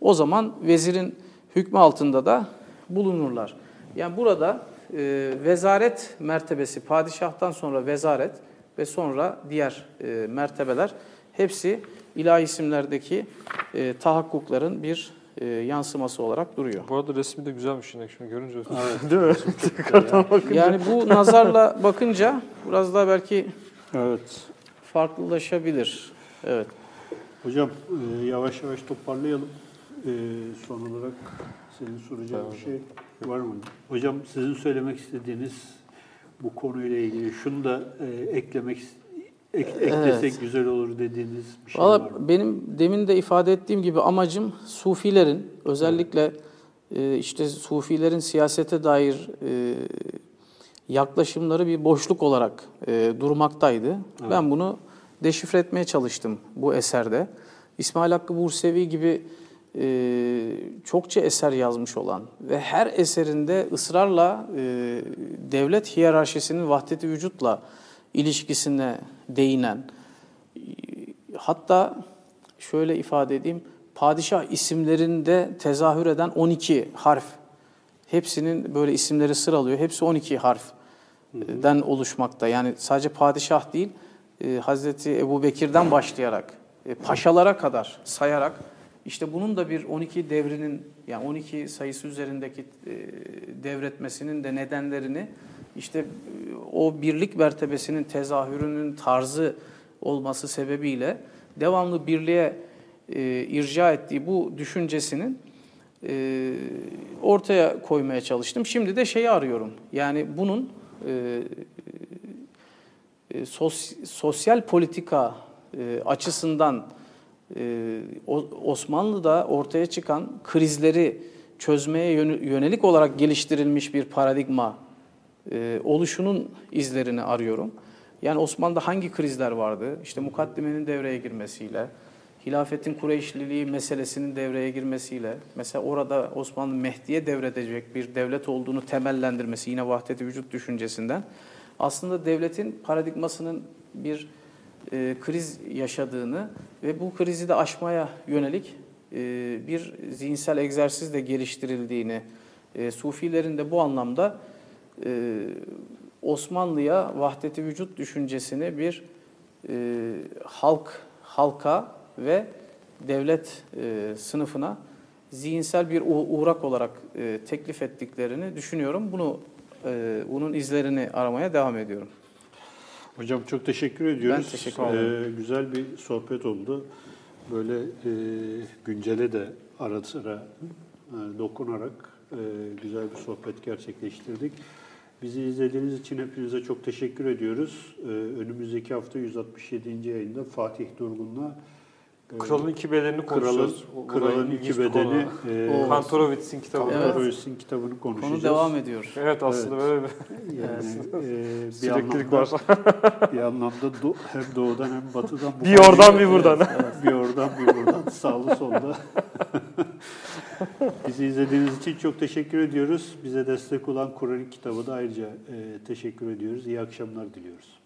o zaman vezirin hükmü altında da bulunurlar. Yani burada e, vezaret mertebesi, padişahtan sonra vezaret ve sonra diğer e, mertebeler hepsi ilahi isimlerdeki e, tahakkukların bir e, yansıması olarak duruyor. Bu arada resmi de güzelmiş yine şimdi görünce. Evet. Değil mi? Tekrardan bakın. Yani bu nazarla bakınca biraz daha belki Evet. farklılaşabilir. Evet. Hocam e, yavaş yavaş toparlayalım. E, son olarak senin soracağın bir şey var mı? Hocam sizin söylemek istediğiniz bu konuyla ilgili şunu da e, eklemek ek, eklesek güzel olur dediğiniz bir şey Valla var mı? benim demin de ifade ettiğim gibi amacım Sufilerin özellikle e, işte Sufilerin siyasete dair e, yaklaşımları bir boşluk olarak e, durmaktaydı. Ben bunu deşifre etmeye çalıştım bu eserde. İsmail Hakkı Bursevi gibi e, çokça eser yazmış olan ve her eserinde ısrarla e, devlet hiyerarşisinin vahdeti vücutla ilişkisine değinen, hatta şöyle ifade edeyim, padişah isimlerinde tezahür eden 12 harf, hepsinin böyle isimleri sıralıyor, hepsi 12 harfden oluşmakta. Yani sadece padişah değil, e, Hazreti Ebu Bekir'den başlayarak, e, paşalara kadar sayarak, işte bunun da bir 12 devrinin, yani 12 sayısı üzerindeki e, devretmesinin de nedenlerini, işte e, o birlik mertebesinin tezahürünün tarzı olması sebebiyle devamlı birliğe e, irca ettiği bu düşüncesinin e, ortaya koymaya çalıştım. Şimdi de şeyi arıyorum. Yani bunun e, e, sos, sosyal politika e, açısından Osmanlı'da ortaya çıkan krizleri çözmeye yönelik olarak geliştirilmiş bir paradigma e, oluşunun izlerini arıyorum. Yani Osmanlı'da hangi krizler vardı? İşte mukaddimenin devreye girmesiyle, hilafetin Kureyşliliği meselesinin devreye girmesiyle, mesela orada Osmanlı Mehdi'ye devredecek bir devlet olduğunu temellendirmesi yine vahdet-i vücut düşüncesinden aslında devletin paradigmasının bir e, kriz yaşadığını ve bu krizi de aşmaya yönelik e, bir zihinsel egzersiz de geliştirildiğini, e, Sufilerin de bu anlamda e, Osmanlı'ya vahdeti vücut düşüncesini bir e, halk, halka ve devlet e, sınıfına zihinsel bir uğrak olarak e, teklif ettiklerini düşünüyorum. Bunu e, bunun izlerini aramaya devam ediyorum. Hocam çok teşekkür ediyoruz. Ben teşekkür ederim. Ee, güzel bir sohbet oldu. Böyle e, güncele de ara sıra e, dokunarak e, güzel bir sohbet gerçekleştirdik. Bizi izlediğiniz için hepinize çok teşekkür ediyoruz. Ee, önümüzdeki hafta 167. yayında Fatih Durgun'la Kralın iki bedenini Kralın, da Kralın iki bedeni e, Kantorowicz'in kitabı. Evet. Kitabını konuşacağız. Konu devam ediyor. Evet aslında Evet. böyle bir Yani, e, bir süreklilik anlamda, var. bir anlamda do- hem doğudan hem batıdan bu bir oradan bir buradan. bir oradan bir buradan sağlı solda. Bizi izlediğiniz için çok teşekkür ediyoruz. Bize destek olan Kur'an kitabı da ayrıca e, teşekkür ediyoruz. İyi akşamlar diliyoruz.